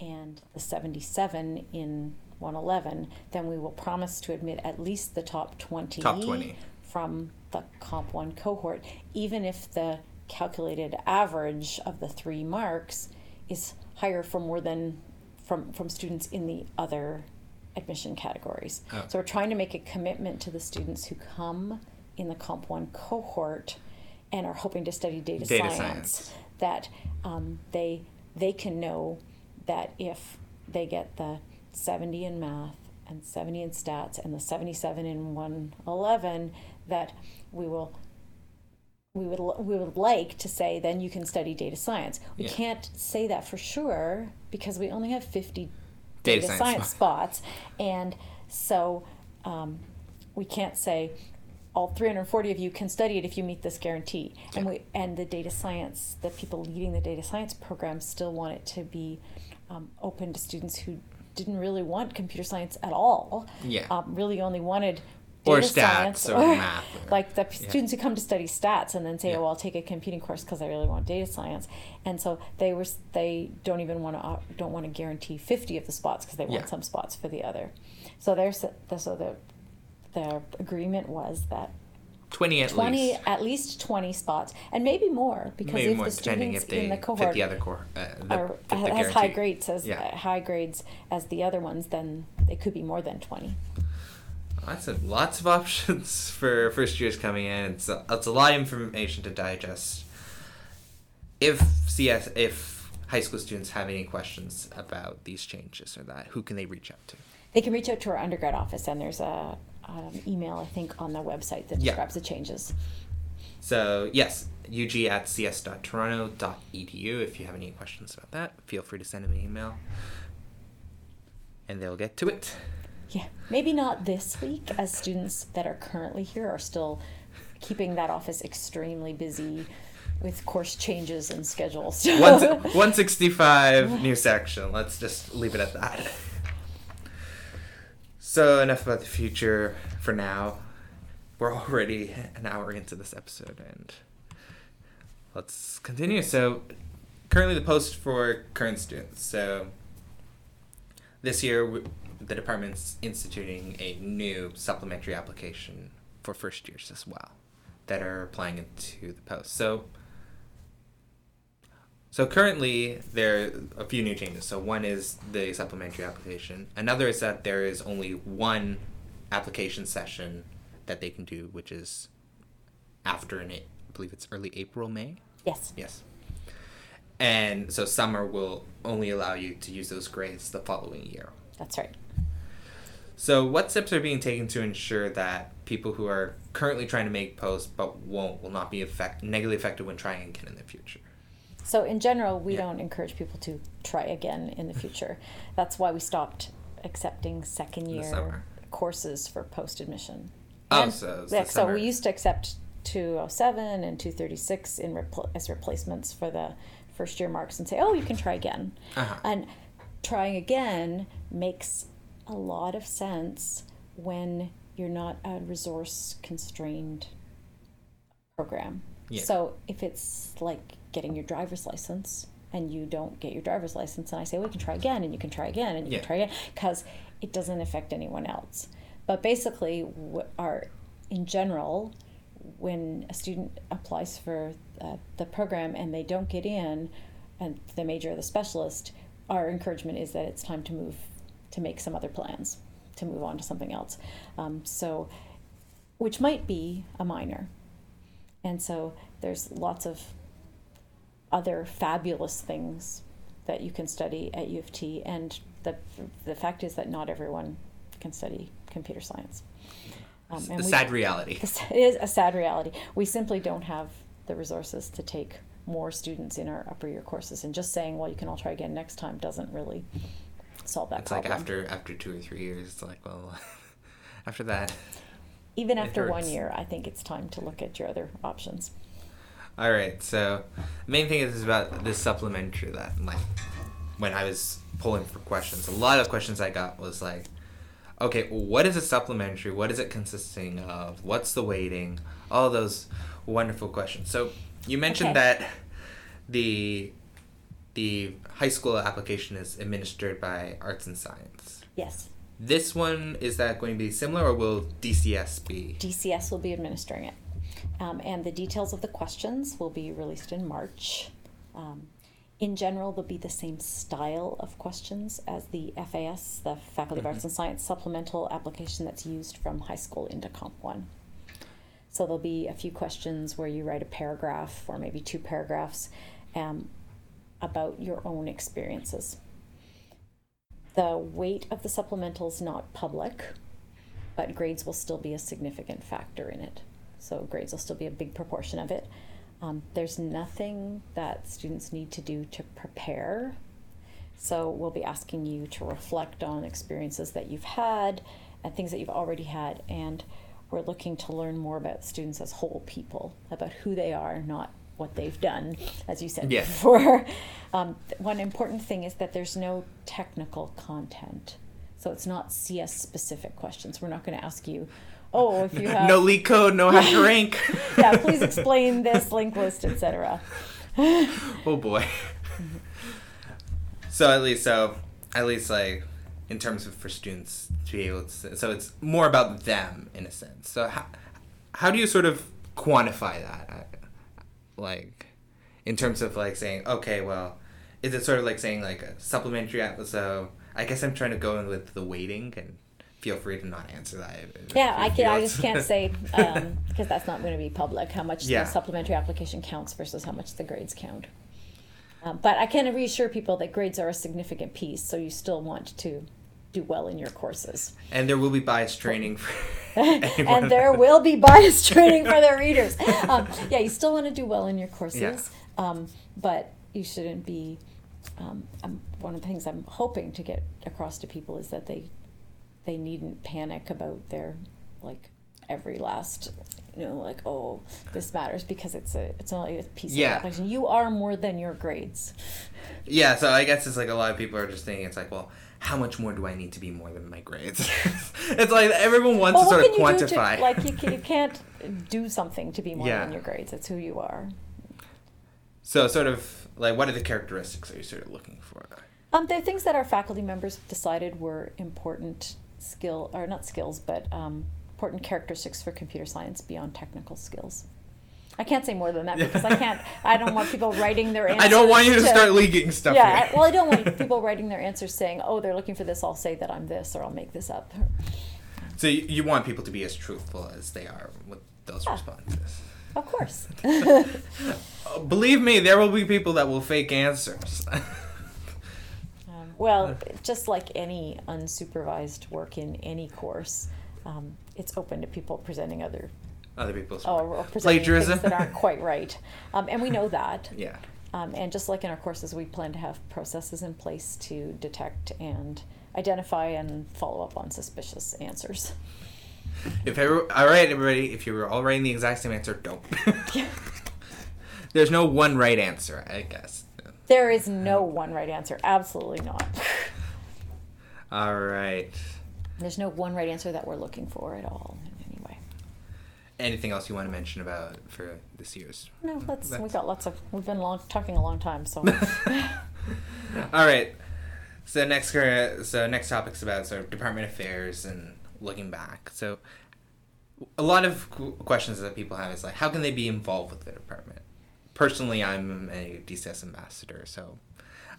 and the 77 in 111, then we will promise to admit at least the top 20, Top 20. from the Comp One cohort, even if the calculated average of the three marks is higher for more than from, from students in the other admission categories. Oh. So we're trying to make a commitment to the students who come in the Comp One cohort and are hoping to study data, Data science, science. that um, they they can know that if they get the 70 in math and 70 in stats and the 77 in 111 that we will we would we would like to say then you can study data science. We Yeah. can't say that for sure because we only have 50 Data data, science science, spots. and so um, we can't say all 340 of you can study it if you meet this guarantee. And we and the data science, the people leading the data science program still want it to be um, open to students who didn't really want computer science at all. Yeah. Um, really only wanted Or stats science or math or- like the yeah. students who come to study stats and then say, Yeah. "Oh, I'll take a computing course because I really want data science," and so they were they don't even want to don't want to guarantee fifty of the spots because they want Yeah. some spots for the other. So there's the, so the the agreement was that 20 at 20 least. at least 20 spots and maybe more because Maybe if more, the students if they in the cohort the other cohort. Uh, the, are, has high grades as Yeah. uh, high grades as the other ones then it could be more than 20 Lots of lots of options for first years coming in. It's a, it's a lot of information to digest. If CS, if high school students have any questions about these changes or that, who can they reach out to? They can reach out to our undergrad office, and there's a um, email I think on their website that Yeah. describes the changes. So yes, ug at cs.toronto.edu. If you have any questions about that, feel free to send them an email, and they'll get to it. Yeah, maybe not this week, as students that are currently here are still keeping that office extremely busy with course changes and schedules. One, 165 new section. Let's just leave it at that. So, enough about the future for now. We're already an hour into this episode, and let's continue. So, currently, the post for current students. So, this year, the department's instituting a new supplementary application for first years as well that are applying into the post. So, so currently there are a few new changes. So one is the supplementary application. Another is that there is only one application session that they can do, which is after an, I believe it's early April, May. yes. Yes. And so summer will only allow you to use those grades the following year. That's right. So what steps are being taken to ensure that people who are currently trying to make posts but won't will not be affect negatively affected when trying again in the future? So in general, we Yeah. don't encourage people to try again in the future. That's why we stopped accepting second year courses for post admission. Oh, so yeah, so we used to accept 207 and 236 in repl- as replacements for the first year marks and say, oh, you can try again. Uh-huh. And trying again makes a lot of sense when you're not a resource constrained program. Yeah. So if it's like getting your driver's license and you don't get your driver's license, and I say, well, you can try again, and you can try again, and you Yeah. can try again, because it doesn't affect anyone else. But basically, our in general, when a student applies for uh, the program and they don't get in, and the major or the specialist, our encouragement is that it's time to move to make some other plans to move on to something else. Um, so, which might be a minor. And so there's lots of other fabulous things that you can study at U of T. And the, the fact is that not everyone can study computer science. Um, and we- sad reality. It is a sad reality. We simply don't have the resources to take more students in our upper year courses, and just saying, "Well, you can all try again next time," doesn't really solve that It's problem. like after after two or three years, it's like well, after that. Even after one year, I think it's time to look at your other options. All right, so the main thing is about this supplementary that like when I was pulling for questions, a lot of questions I got was like, okay, what is a supplementary? What is it consisting of? What's the weighting? All those wonderful questions. So you mentioned Okay. that the the high school application is administered by Arts and Science. Yes, This one is that going to be similar, or will DCS be? DCS will be administering it, um, and the details of the questions will be released in March. Um, in general, they'll be the same style of questions as the FAS, the Faculty of Arts and Science supplemental application that's used from high school into Comp 1. So there'll be a few questions where you write a paragraph or maybe two paragraphs um, about your own experiences. The weight of the supplemental is not public, but grades will still be a significant factor in it. So grades will still be a big proportion of it. Um, there's nothing that students need to do to prepare. So we'll be asking you to reflect on experiences that you've had and things that you've already had. And we're looking to learn more about students as whole people, about who they are, not what they've done, as you said Yeah. before. Um, one important thing is that there's no technical content. So it's not CS specific questions. We're not going to ask you, oh, if you have no LeetCode, no HackerRank. yeah, please explain this link list, etc. oh boy. so at least so at least like in terms of for students to be able to so it's more about them in a sense. So how how do you sort of quantify that? Like in terms of like saying okay, well, is it sort of like saying like a supplementary app? So I guess I'm trying to go in with the weighting and feel free to not answer that. Yeah, I can. I just can't say um, because that's not going to be public how much Yeah. the supplementary application counts versus how much the grades count. Um, but I can reassure people that grades are a significant piece, so you still want to do well in your courses. and there will be bias training for and there will be bias training for their readers. Um, yeah, you still want to do well in your courses, Yeah. um, but you shouldn't be. Um, um, one of the things I'm hoping to get across to people is that they they needn't panic about their like every last you know like oh this matters because it's a it's only a piece Yeah. of application. You are more than your grades. Yeah, so I guess it's like a lot of people are just thinking it's like, well, how much more do I need to be more than my grades? it's like everyone wants Well, to sort of quantify. to like you, can, you can't do something to be more Yeah. than your grades. It's who you are. so sort of like what are the characteristics are you sort of looking for? Um, there are things that our faculty members decided were important skill, or not skills, but um, important characteristics for computer science beyond technical skills. I can't say more than that because I can't. I don't want people writing their answers. I don't want you to, start leaking stuff Yeah. Well, I don't want people writing their answers saying, "Oh, they're looking for this. I'll say that I'm this, or I'll make this up." so you, you want people to be as truthful as they are with those Yeah. responses. Of course. Uh, Believe me, there will be people that will fake answers. Um, well, just like any unsupervised work in any course, um, it's open to people presenting other Other people's or, or presenting plagiarism that aren't quite right, um, and we know that. yeah. Um, and just like in our courses, we plan to have processes in place to detect and identify and follow up on suspicious answers. If ever, all right, everybody, if you were all writing the exact same answer, don't. There's no one right answer, I guess. There is no one right answer. Absolutely not. All right. There's no one right answer that we're looking for at all in any way. Anything else you want to mention about for this year's? No, let's. We got lots of. We've been long talking a long time, so. All right. So next, so next topic's about sort of department affairs and looking back. So a lot of questions that people have is like, how can they be involved with the department? Personally, I'm a DCS ambassador, so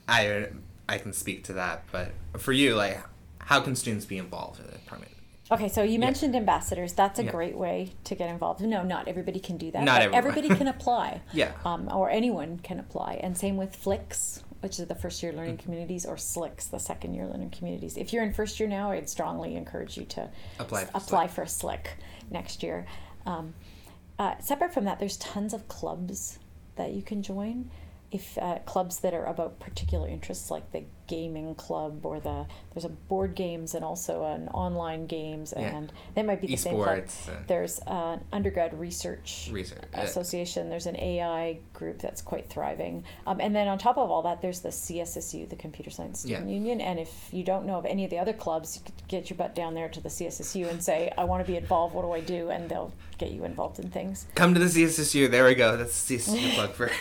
I I can speak to that. But for you, like, how can students be involved in the department? Okay, so you Yeah. mentioned ambassadors. That's a Yeah. great way to get involved. No, not everybody can do that. Not everybody can apply. Yeah. Um, or anyone can apply. And same with Flicks, which is the first year learning communities, or SLICs, the second year learning communities. If you're in first year now, I'd strongly encourage you to Apply for apply for a SLIC next year. Um, uh, separate from that, there's tons of clubs that you can join. If uh, clubs that are about particular interests, like the gaming club or the there's a board games and also an online games, Yeah. and they might be the same club. There's an undergrad research Research, yeah. association. There's an AI group that's quite thriving, um, and then on top of all that, there's the CSSU, the Computer Science Student Yeah. Union. And if you don't know of any of the other clubs, you could get your butt down there to the CSSU and say, "I want to be involved. What do I do?" And they'll get you involved in things. Come to the CSSU. There we go. That's the CSSU plug for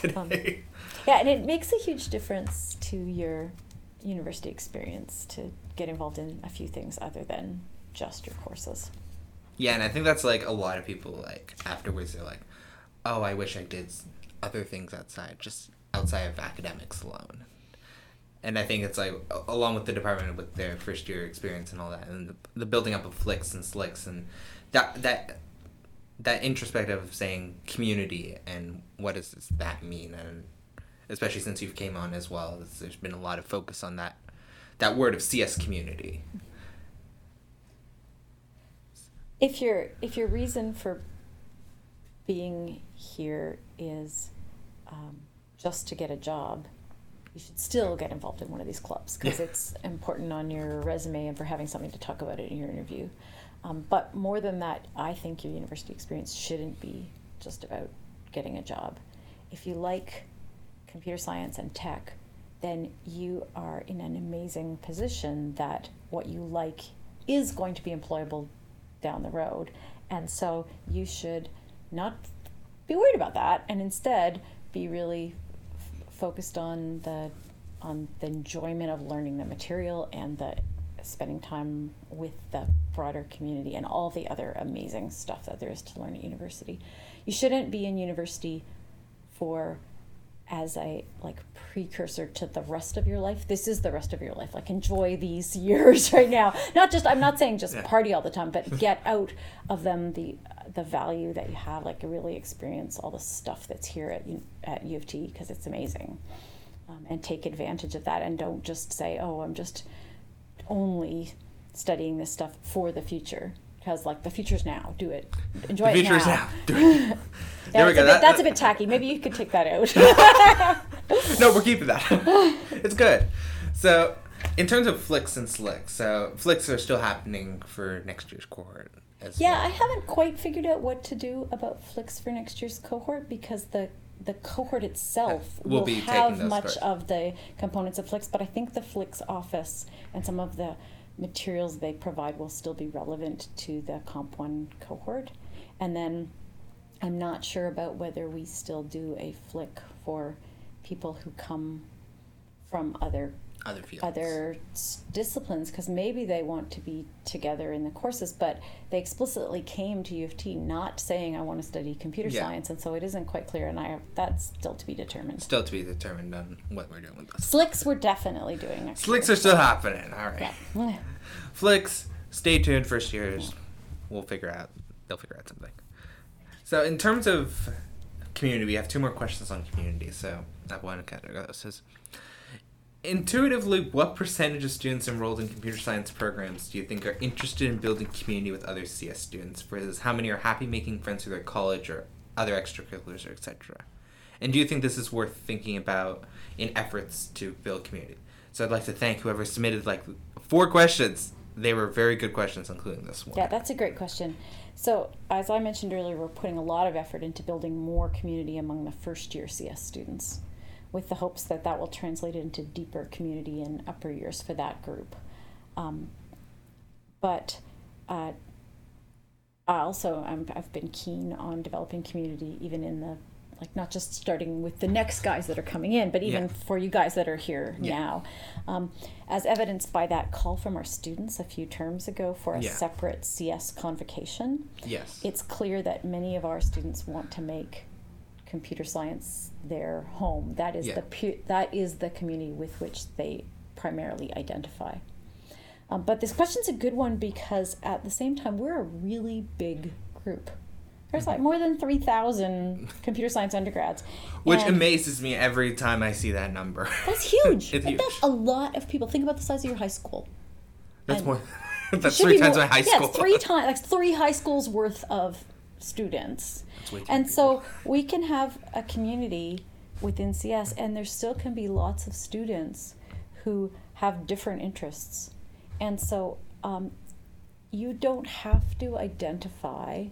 Um, today. Yeah, and it makes a huge difference to your university experience to get involved in a few things other than just your courses. Yeah, and I think that's like a lot of people like afterwards they're like, "Oh, I wish I did other things outside, just outside of academics alone." And I think it's like along with the department with their first year experience and all that, and the, the building up of flicks and slicks and that that that introspective of saying community and what does that mean and especially since you've came on as well there's- been a lot of focus on that that word of cs community if your if your reason for being here is um, just to get a job, you should still get involved in one of these clubs because Yeah. it's important on your resume and for having something to talk about it in your interview. Um, but more than that, I think your university experience shouldn't be just about getting a job. If you like computer science and tech, then you are in an amazing position that what you like is going to be employable down the road. And so you should not be worried about that and instead be really f- focused on the on the enjoyment of learning the material and the spending time with the broader community and all the other amazing stuff that there is to learn at university. You shouldn't be in university for as a like precursor to the rest of your life. This is the rest of your life. Like enjoy these years right now. Not just I'm not saying just Yeah. party all the time, but get out of them the the value that you have. Like really experience all the stuff that's here at U- at U of T because it's amazing, um, and take advantage of that. And don't just say, oh, I'm just only studying this stuff for the future because like the future's now. Do it. Enjoy the it future is now. now Do it. Yeah, There we that's, go. A bit, That- that's a bit tacky. Maybe you could take that out. no, we're keeping that. it's good. So, in terms of flicks and slicks, so flicks are still happening for next year's cohort. As Yeah, well. I haven't quite figured out what to do about flicks for next year's cohort because the the cohort itself uh, Will will, be have much courses. of the components of flicks, but I think the flicks office and some of the materials they provide will still be relevant to the comp one cohort. And then I'm not sure about whether we still do a flick for people who come from other other fields. other disciplines because maybe they want to be together in the courses, but they explicitly came to U of T not saying I want to study computer Yeah. science, and so it isn't quite clear, and I that's still to be determined. Still to be determined on what we're doing with this. Slicks we're definitely doing next Flicks year. are still happening. All right. Yeah. Flicks, stay tuned. First years, we'll figure out. They'll figure out something. So, in terms of community, we have two more questions on community. So, that one kind of goes says, intuitively, what percentage of students enrolled in computer science programs do you think are interested in building community with other CS students? Versus how many are happy making friends through their college or other extracurriculars, or etc. And do you think this is worth thinking about in efforts to build community? So I'd like to thank whoever submitted like four questions. They were very good questions, including this one. Yeah, that's a great question. So, as I mentioned earlier, we're putting a lot of effort into building more community among the first year CS students with the hopes that that will translate into deeper community in upper years for that group. Um, but uh, I also I'm, I've been keen on developing community even in the like not just starting with the next guys that are coming in, but even Yeah. for you guys that are here Yeah. now, um, as evidenced by that call from our students a few terms ago for a Yeah. separate CS convocation. Yes. It's clear that many of our students want to make computer science their home. That is the pu- that is the community with which they primarily identify. Um, but this question's a good one because at the same time we're a really big group. There's like more than 3,000 computer science undergrads. Which And amazes me every time I see that number. That's huge. it's huge. That's a lot of people. Think about the size of your high school. That's and- more. That's three times more- my high school. Yeah, three times. Like three high schools worth of students. That's way too And many so we can have a community within CS, and there still can be lots of students who have different interests. And so um, you don't have to identify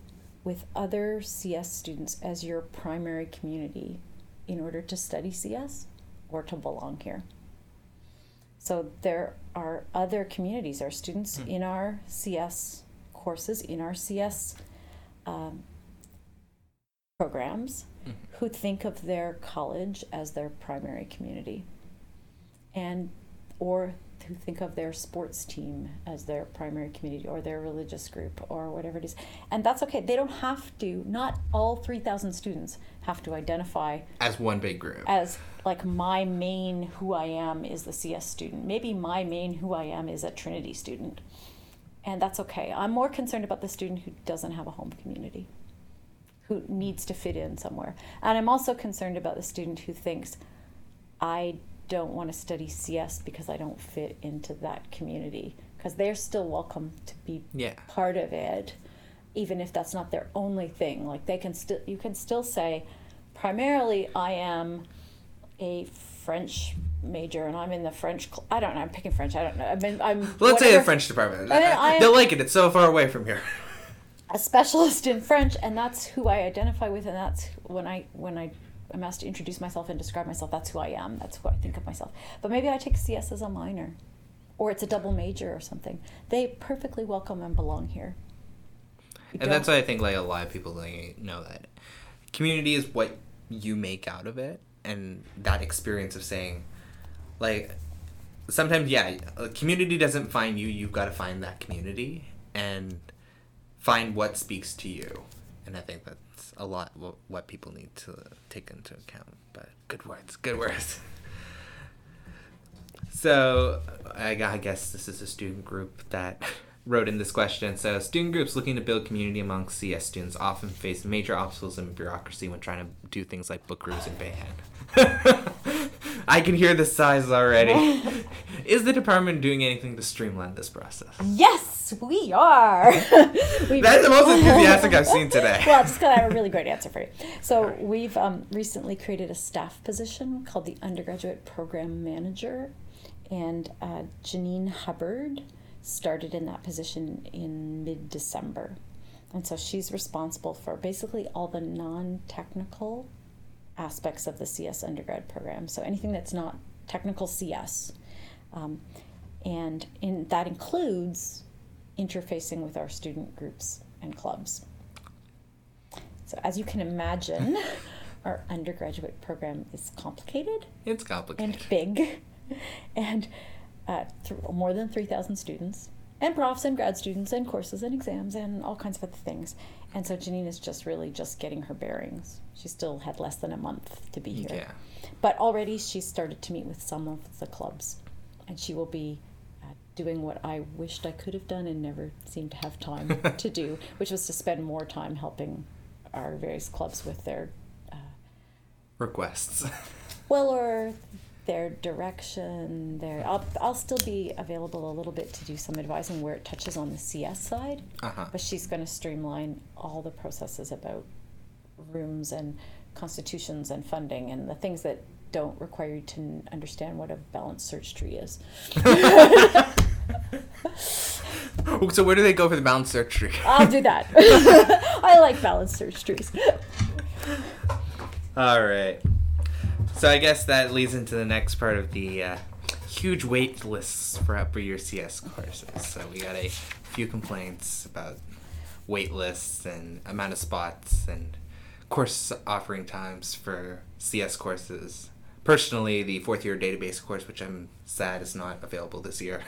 with other CS students as your primary community in order to study CS or to belong here. So there are other communities, our students in our CS courses, in our CS um, programs who think of their college as their primary community. And or who think of their sports team as their primary community or their religious group or whatever it is and that's okay they don't have to not all 3000 students have to identify As one big group. as like my main who I am is the CS student. Maybe my main who I am is a Trinity student. And that's okay. I'm more concerned about the student who doesn't have a home community, who needs to fit in somewhere. And I'm also concerned about the student who thinks, I don't want to study CS because I don't fit into that community. Because they're still welcome to be Yeah. part of it even if that's not their only thing like they can still you can still say primarily i am a french major and i'm in the french cl- i don't know i'm picking french i don't know i mean i'm Let's say the French department. I mean, I- They'll like it. It's so far away from here. a specialist in french and that's who i identify with and that's when i when i am asked to introduce myself and describe myself. That's who i am. That's who i think of myself. But maybe i take cs as a minor or it's a double major or something. They perfectly welcome and belong here. You And that's why I think like a lot of people like know that. Community is what you make out of it, and that experience of saying, like, sometimes yeah, a community doesn't find you. You've got to find that community and find what speaks to you. And I think that's a lot what, what people need to take into account. But good words, good words. So I, guess this is a student group that wrote in this question. So student groups looking to build community among CS students often face major obstacles in bureaucracy when trying to do things like book reviews and Bahen. I can hear the sighs already. is the department doing anything to streamline this process? Yes, we are. We- That's the most enthusiastic I've seen today. well, just because I have a really great answer for you. So we've um, recently created a staff position called the undergraduate program manager, and uh, Janine Hubbard started in that position in mid-December, and so she's responsible for basically all the non-technical aspects of the CS undergrad program. So anything that's not technical CS. Um, and in, that includes interfacing with our student groups and clubs. So, as you can imagine, our undergraduate program is complicated It's complicated. and big, and uh, th- more than 3,000 students, and profs and grad students, and courses and exams, and all kinds of other things. And so, Janine is just really just getting her bearings. She still had less than a month to be here. Yeah. But already she's started to meet with some of the clubs, and she will be uh, doing what I wished I could have done and never seemed to have time to do, which was to spend more time helping our various clubs with their, uh, Requests. well, or their direction. Their I'll, I'll still be available a little bit to do some advising where it touches on the CS side, Uh huh. but she's going to streamline all the processes about rooms and constitutions and funding and the things that don't require you to n- understand what a balanced search tree is. So where do they go for the balanced search tree? I'll do that. I like balanced search trees. All right. So I guess that leads into the next part of the uh, huge wait lists for upper year CS courses. So we got a few complaints about wait lists and amount of spots and course offering times for CS courses. Personally, the fourth year database course, which I'm sad is not available this year.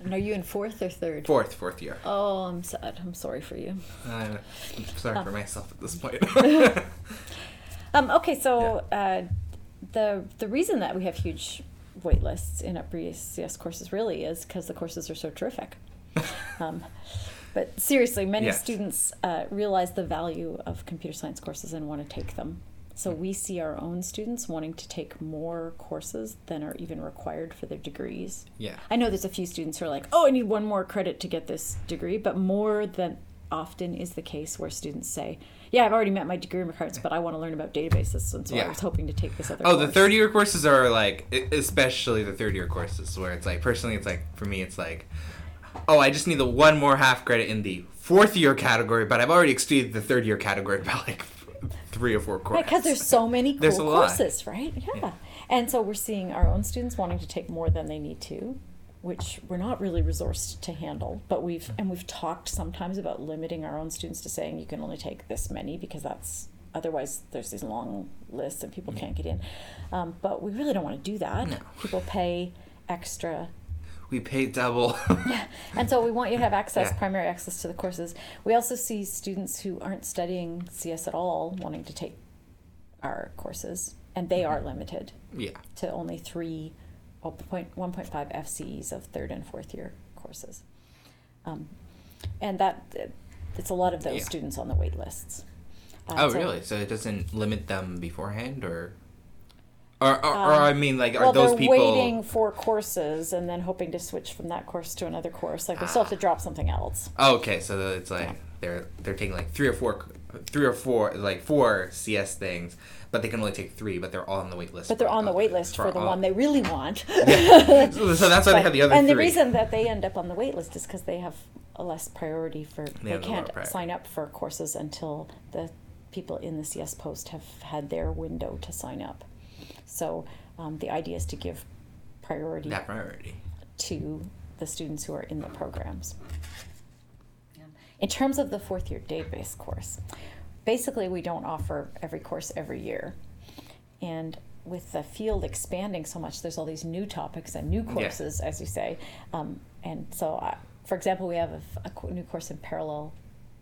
And are you in fourth or third? fourth, fourth year. Oh, I'm sad. I'm sorry for you. Uh, I'm sorry for myself at this point. Um, okay, so uh, the the reason that we have huge wait lists in upper CS courses really is because the courses are so terrific. um, but seriously, many Yes. students uh, realize the value of computer science courses and want to take them. So Mm. we see our own students wanting to take more courses than are even required for their degrees. Yeah. I know there's a few students who are like, "Oh, I need one more credit to get this degree," but more than often is the case where students say, "Yeah, I've already met my degree requirements, but I want to learn about databases, and so I was hoping to take this other." Oh, the course." third year courses are like, especially the third year courses, where it's like, personally, it's like, for me, it's like, oh, I just need the one more half credit in the fourth year category, but I've already exceeded the third year category by like three or four courses. because there's so many cool a lot. courses, right? Yeah. Yeah. And so we're seeing our own students wanting to take more than they need to, which we're not really resourced to handle. But we've and we've talked sometimes about limiting our own students to saying you can only take this many because that's otherwise there's these long lists and people can't get in. Um, but we really don't want to do that. No. People pay extra We pay double. yeah. And so we want you to have access, Yeah. primary access to the courses. We also see students who aren't studying CS at all wanting to take our courses, and they are limited yeah. to only three, 1.5 FCEs of third and fourth year courses. Um, and that it's a lot of those Yeah. students on the wait lists. Uh, Oh, so- really? So it doesn't limit them beforehand, or, or, or, or I mean, like, are Um, Well, those people? waiting for courses and then hoping to switch from that course to another course. Like they still have to drop something else. Oh, okay. So it's like Yeah. they're they're taking like three or four, three or four like four CS things, but they can only take three. But they're all on the wait list. But they're on the wait list for the all- one they really want. So, so that's why they have the other and three. the reason that they end up on the wait list is because they have a less priority for they, lower can't sign up for courses until the people in the CS post have had their window to sign up. So um, the idea is to give priority that priority. to the students who are in the programs. In terms of the fourth year database course, basically we don't offer every course every year. And with the field expanding so much, there's all these new topics and new Yeah. courses, as you say. Um, and so, uh, for example, we have a, co- new course in parallel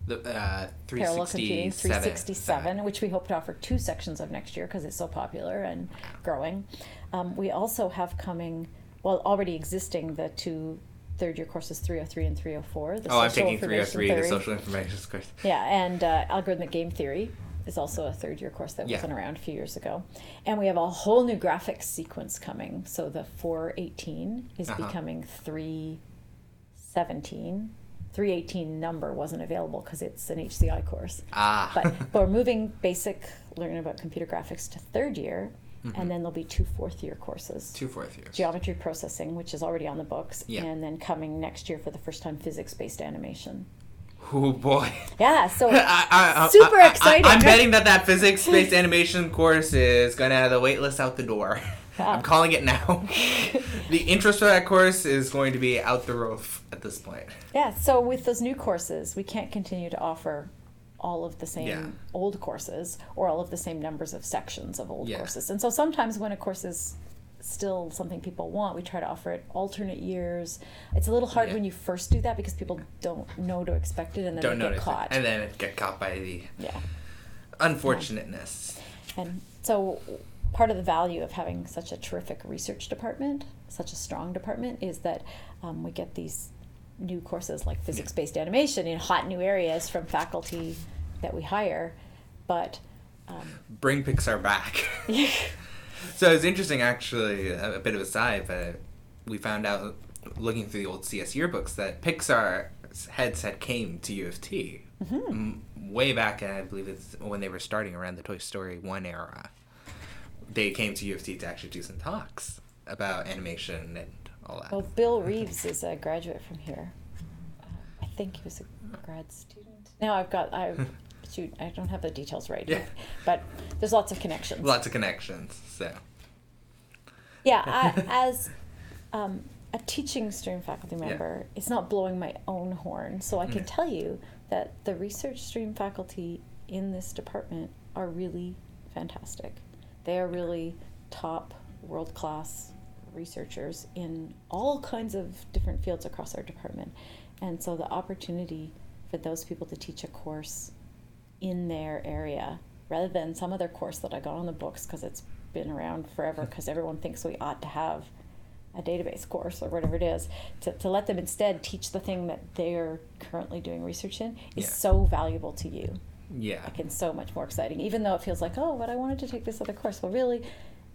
The uh, three parallel computing seven. 367 which we hope to offer two sections of next year because it's so popular and growing um, we also have coming well already existing the two third year courses 303 and 304 the Oh, I'm taking three hundred information three, the social information course. yeah and uh, algorithmic game theory is also a third year course that Yeah. wasn't around a few years ago and we have a whole new graphics sequence coming so the 418 is Uh-huh. becoming 317 318 number wasn't available because it's an hci course Ah. but, but we're moving basic learning about computer graphics to third year and then there'll be two fourth year courses Mm-hmm. two fourth years. geometry processing which is already on the books Yeah. and then coming next year for the first time physics based animation Oh boy. yeah so I, I, Super I- I-. I'm betting that that physics-based animation course is gonna have the wait list out the door. I'm calling it now. the interest for that course is going to be out the roof at this point. yeah so with those new courses we can't continue to offer all of the same Yeah. old courses or all of the same numbers of sections of old Yeah. courses and so sometimes when a course is still something people want we try to offer it alternate years it's a little hard Yeah. when you first do that because people don't know to expect it and then Don't they get caught it, and then get caught by the yeah unfortunateness. And so, part of the value of having such a terrific research department, such a strong department, is that um, we get these new courses like physics based animation in hot new areas from faculty that we hire. But um, Bring Pixar back. so it's interesting, actually, a, bit of a side, but we found out looking through the old CS yearbooks that Pixar's headset came to U of T Mm-hmm. way back, and I believe it's when they were starting around the Toy Story 1 era. They came to U of T to actually do some talks about animation and all that. well, Bill Reeves is a graduate from here. Uh, I think he was a grad student. Now I've got I shoot I don't have the details right. Yeah. But there's lots of connections. Lots of connections, so. Yeah, I, as um, a teaching stream faculty member, it's not blowing my own horn. So I can Mm. tell you that the research stream faculty in this department are really fantastic. They are really top, world class researchers in all kinds of different fields across our department. And so the opportunity for those people to teach a course in their area rather than some other course that I got on the books because it's been around forever because everyone thinks we ought to have a database course or whatever it is, to, to let them instead teach the thing that they're currently doing research in is Yeah. so valuable to you. Yeah. Like, and so much more exciting, even though it feels like, oh, but I wanted to take this other course. Well, really,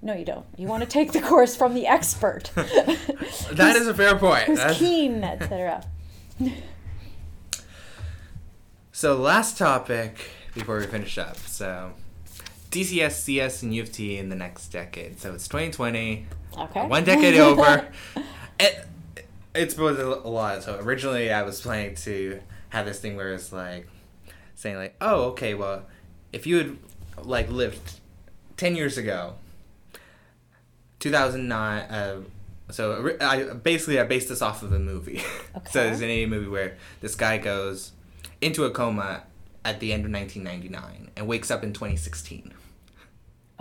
no, you don't. You want to take the course from the expert. That is a fair point. Who's That's- keen, etc. So last topic before we finish up. So DCS, CS, and U of T in the next decade. So it's 2020. Okay. One decade over. It, it's both a a lot. So originally I was planning to have this thing where it's like saying like, oh, okay, well, if you had like lived 10 years ago, 2009, uh, so I basically I based this off of a movie. Okay. so there's an any movie where this guy goes into a coma at the end of 1999 and wakes up in 2016.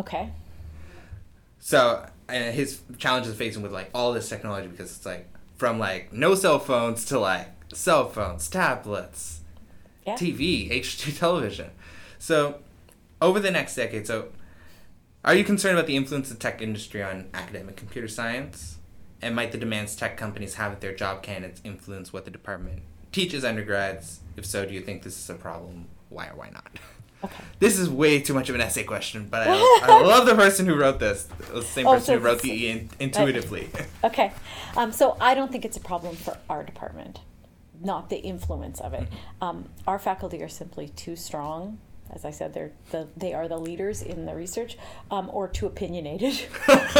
Okay. So and his challenges facing with like all this technology because it's like from like no cell phones to like cell phones, tablets, Yeah. TV, HD television. So over the next decade, so are you concerned about the influence of the tech industry on academic computer science? And might the demands tech companies have with their job candidates influence what the department teaches undergrads? If so, do you think this is a problem? Why or why not? Okay. This is way too much of an essay question, but I, I love the person who wrote this. The same Oh, person so who wrote the in, intuitively. Okay. Um, so I don't think it's a problem for our department, not the influence of it. Um, our faculty are simply too strong. As I said, they're the, they are the leaders in the research, um, or too opinionated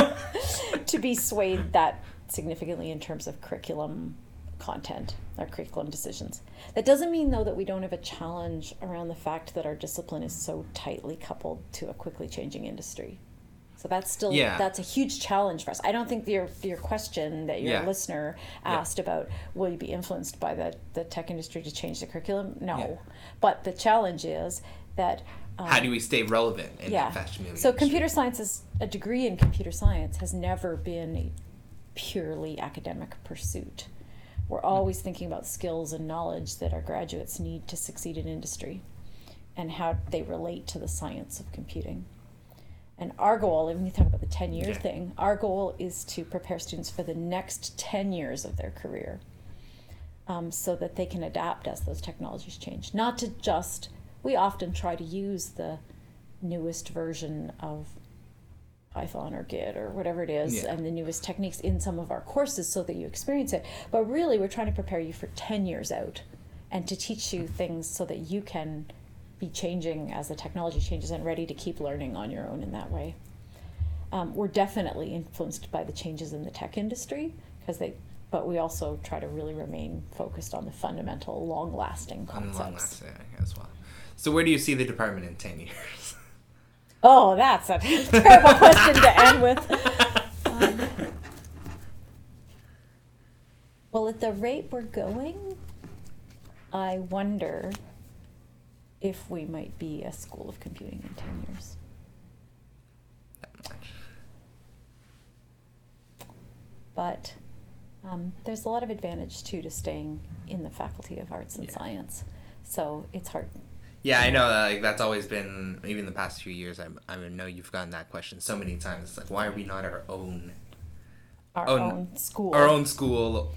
to be swayed that significantly in terms of curriculum content or curriculum decisions. That doesn't mean though that we don't have a challenge around the fact that our discipline is so tightly coupled to a quickly changing industry. So that's still Yeah. that's a huge challenge for us. I don't think your your question that your Yeah. listener Yeah. asked about will you be influenced by the, the tech industry to change the curriculum? No. Yeah. But the challenge is that um, How do we stay relevant in yeah. that fast moving So industry? computer science is a degree in computer science has never been a purely academic pursuit. We're Hmm. always thinking about skills and knowledge that our graduates need to succeed in industry and how they relate to the science of computing. And our goal, when you talk about the 10 year Yeah. thing, our goal is to prepare students for the next 10 years of their career um, so that they can adapt as those technologies change. Not to just, we often try to use the newest version of Python or Git or whatever it is Yeah. and the newest techniques in some of our courses so that you experience it. But really, we're trying to prepare you for 10 years out and to teach you things so that you can be changing as the technology changes and ready to keep learning on your own in that way. Um, we're definitely influenced by the changes in the tech industry because they, but we also try to really remain focused on the fundamental, long-lasting On concepts. long lasting as well. So where do you see the department in ten years? Oh, that's a terrible question to end with. Um, well, at the rate we're going, I wonder if we might be a school of computing in 10 years. That much. But um, there's a lot of advantage too to staying in the Faculty of Arts and Yeah. Science. So it's hard. Yeah, I know. Like that's always been even the past few years. I I know you've gotten that question so many times. It's like, why are we not our own Our Oh, own school. our own school,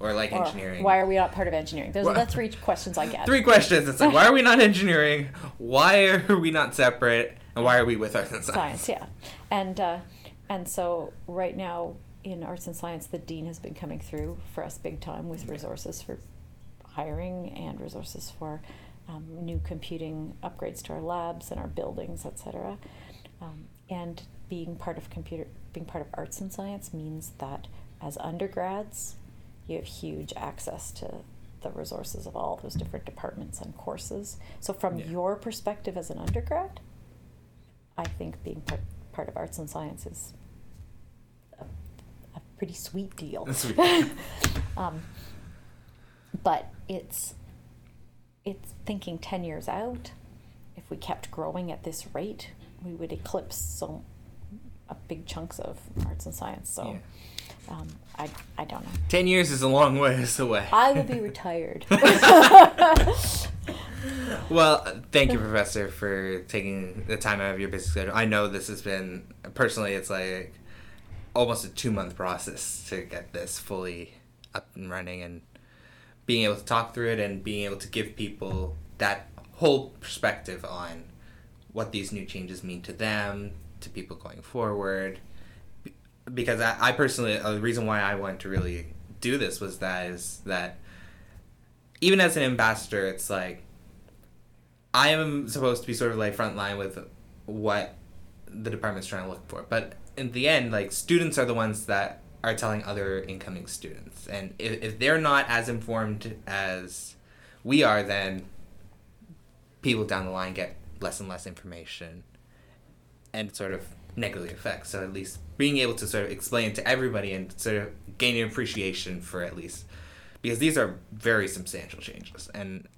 or like or engineering? Why are we not part of engineering? Those are the three questions I get. Three questions. It's like, why are we not engineering? Why are we not separate? And why are we with arts and science? science yeah and uh, and so right now in arts and science the dean has been coming through for us big time with resources for hiring and resources for um, new computing upgrades to our labs and our buildings etc um, and being part of computer being part of arts and science means that as undergrads you have huge access to the resources of all those different departments and courses so from Yeah. your perspective as an undergrad I think being part, part of arts and science is a, a pretty sweet deal. Sweet. um, but it's it's thinking ten years out. If we kept growing at this rate, we would eclipse so a big chunks of arts and science. So Yeah. Um, I I don't know. Ten years is a long ways away. I will be retired. Well, thank you, Professor, for taking the time out of your busy schedule. I know this has been personally, it's like almost a two month process to get this fully up and running and being able to talk through it and being able to give people that whole perspective on what these new changes mean to them, to people going forward. Because I, I personally, uh, the reason why I wanted to really do this was that is that even as an ambassador, it's like I am supposed to be sort of like front line with what the department's trying to look for. But in the end, like students are the ones that are telling other incoming students. And if, if they're not as informed as we are, then people down the line get less and less information and sort of negatively affects. So at least being able to sort of explain to everybody and sort of gaining appreciation for at least because these are very substantial changes. And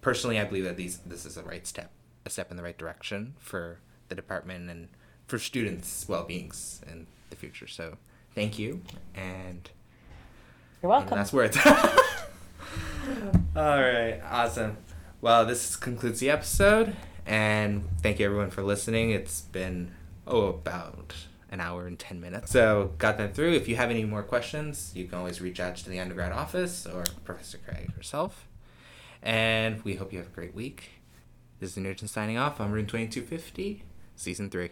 personally I believe that these this is a right step a step in the right direction for the department and for students' well beings in the future. So thank you and You're welcome. that's worth. All right, awesome. Well, this concludes the episode, and thank you everyone for listening. It's been oh about an hour and ten minutes, so got that through. If you have any more questions, you can always reach out to the undergrad office or Professor Craig herself. And we hope you have a great week. This is Nugent signing off on Room Twenty Two Fifty, Season Three.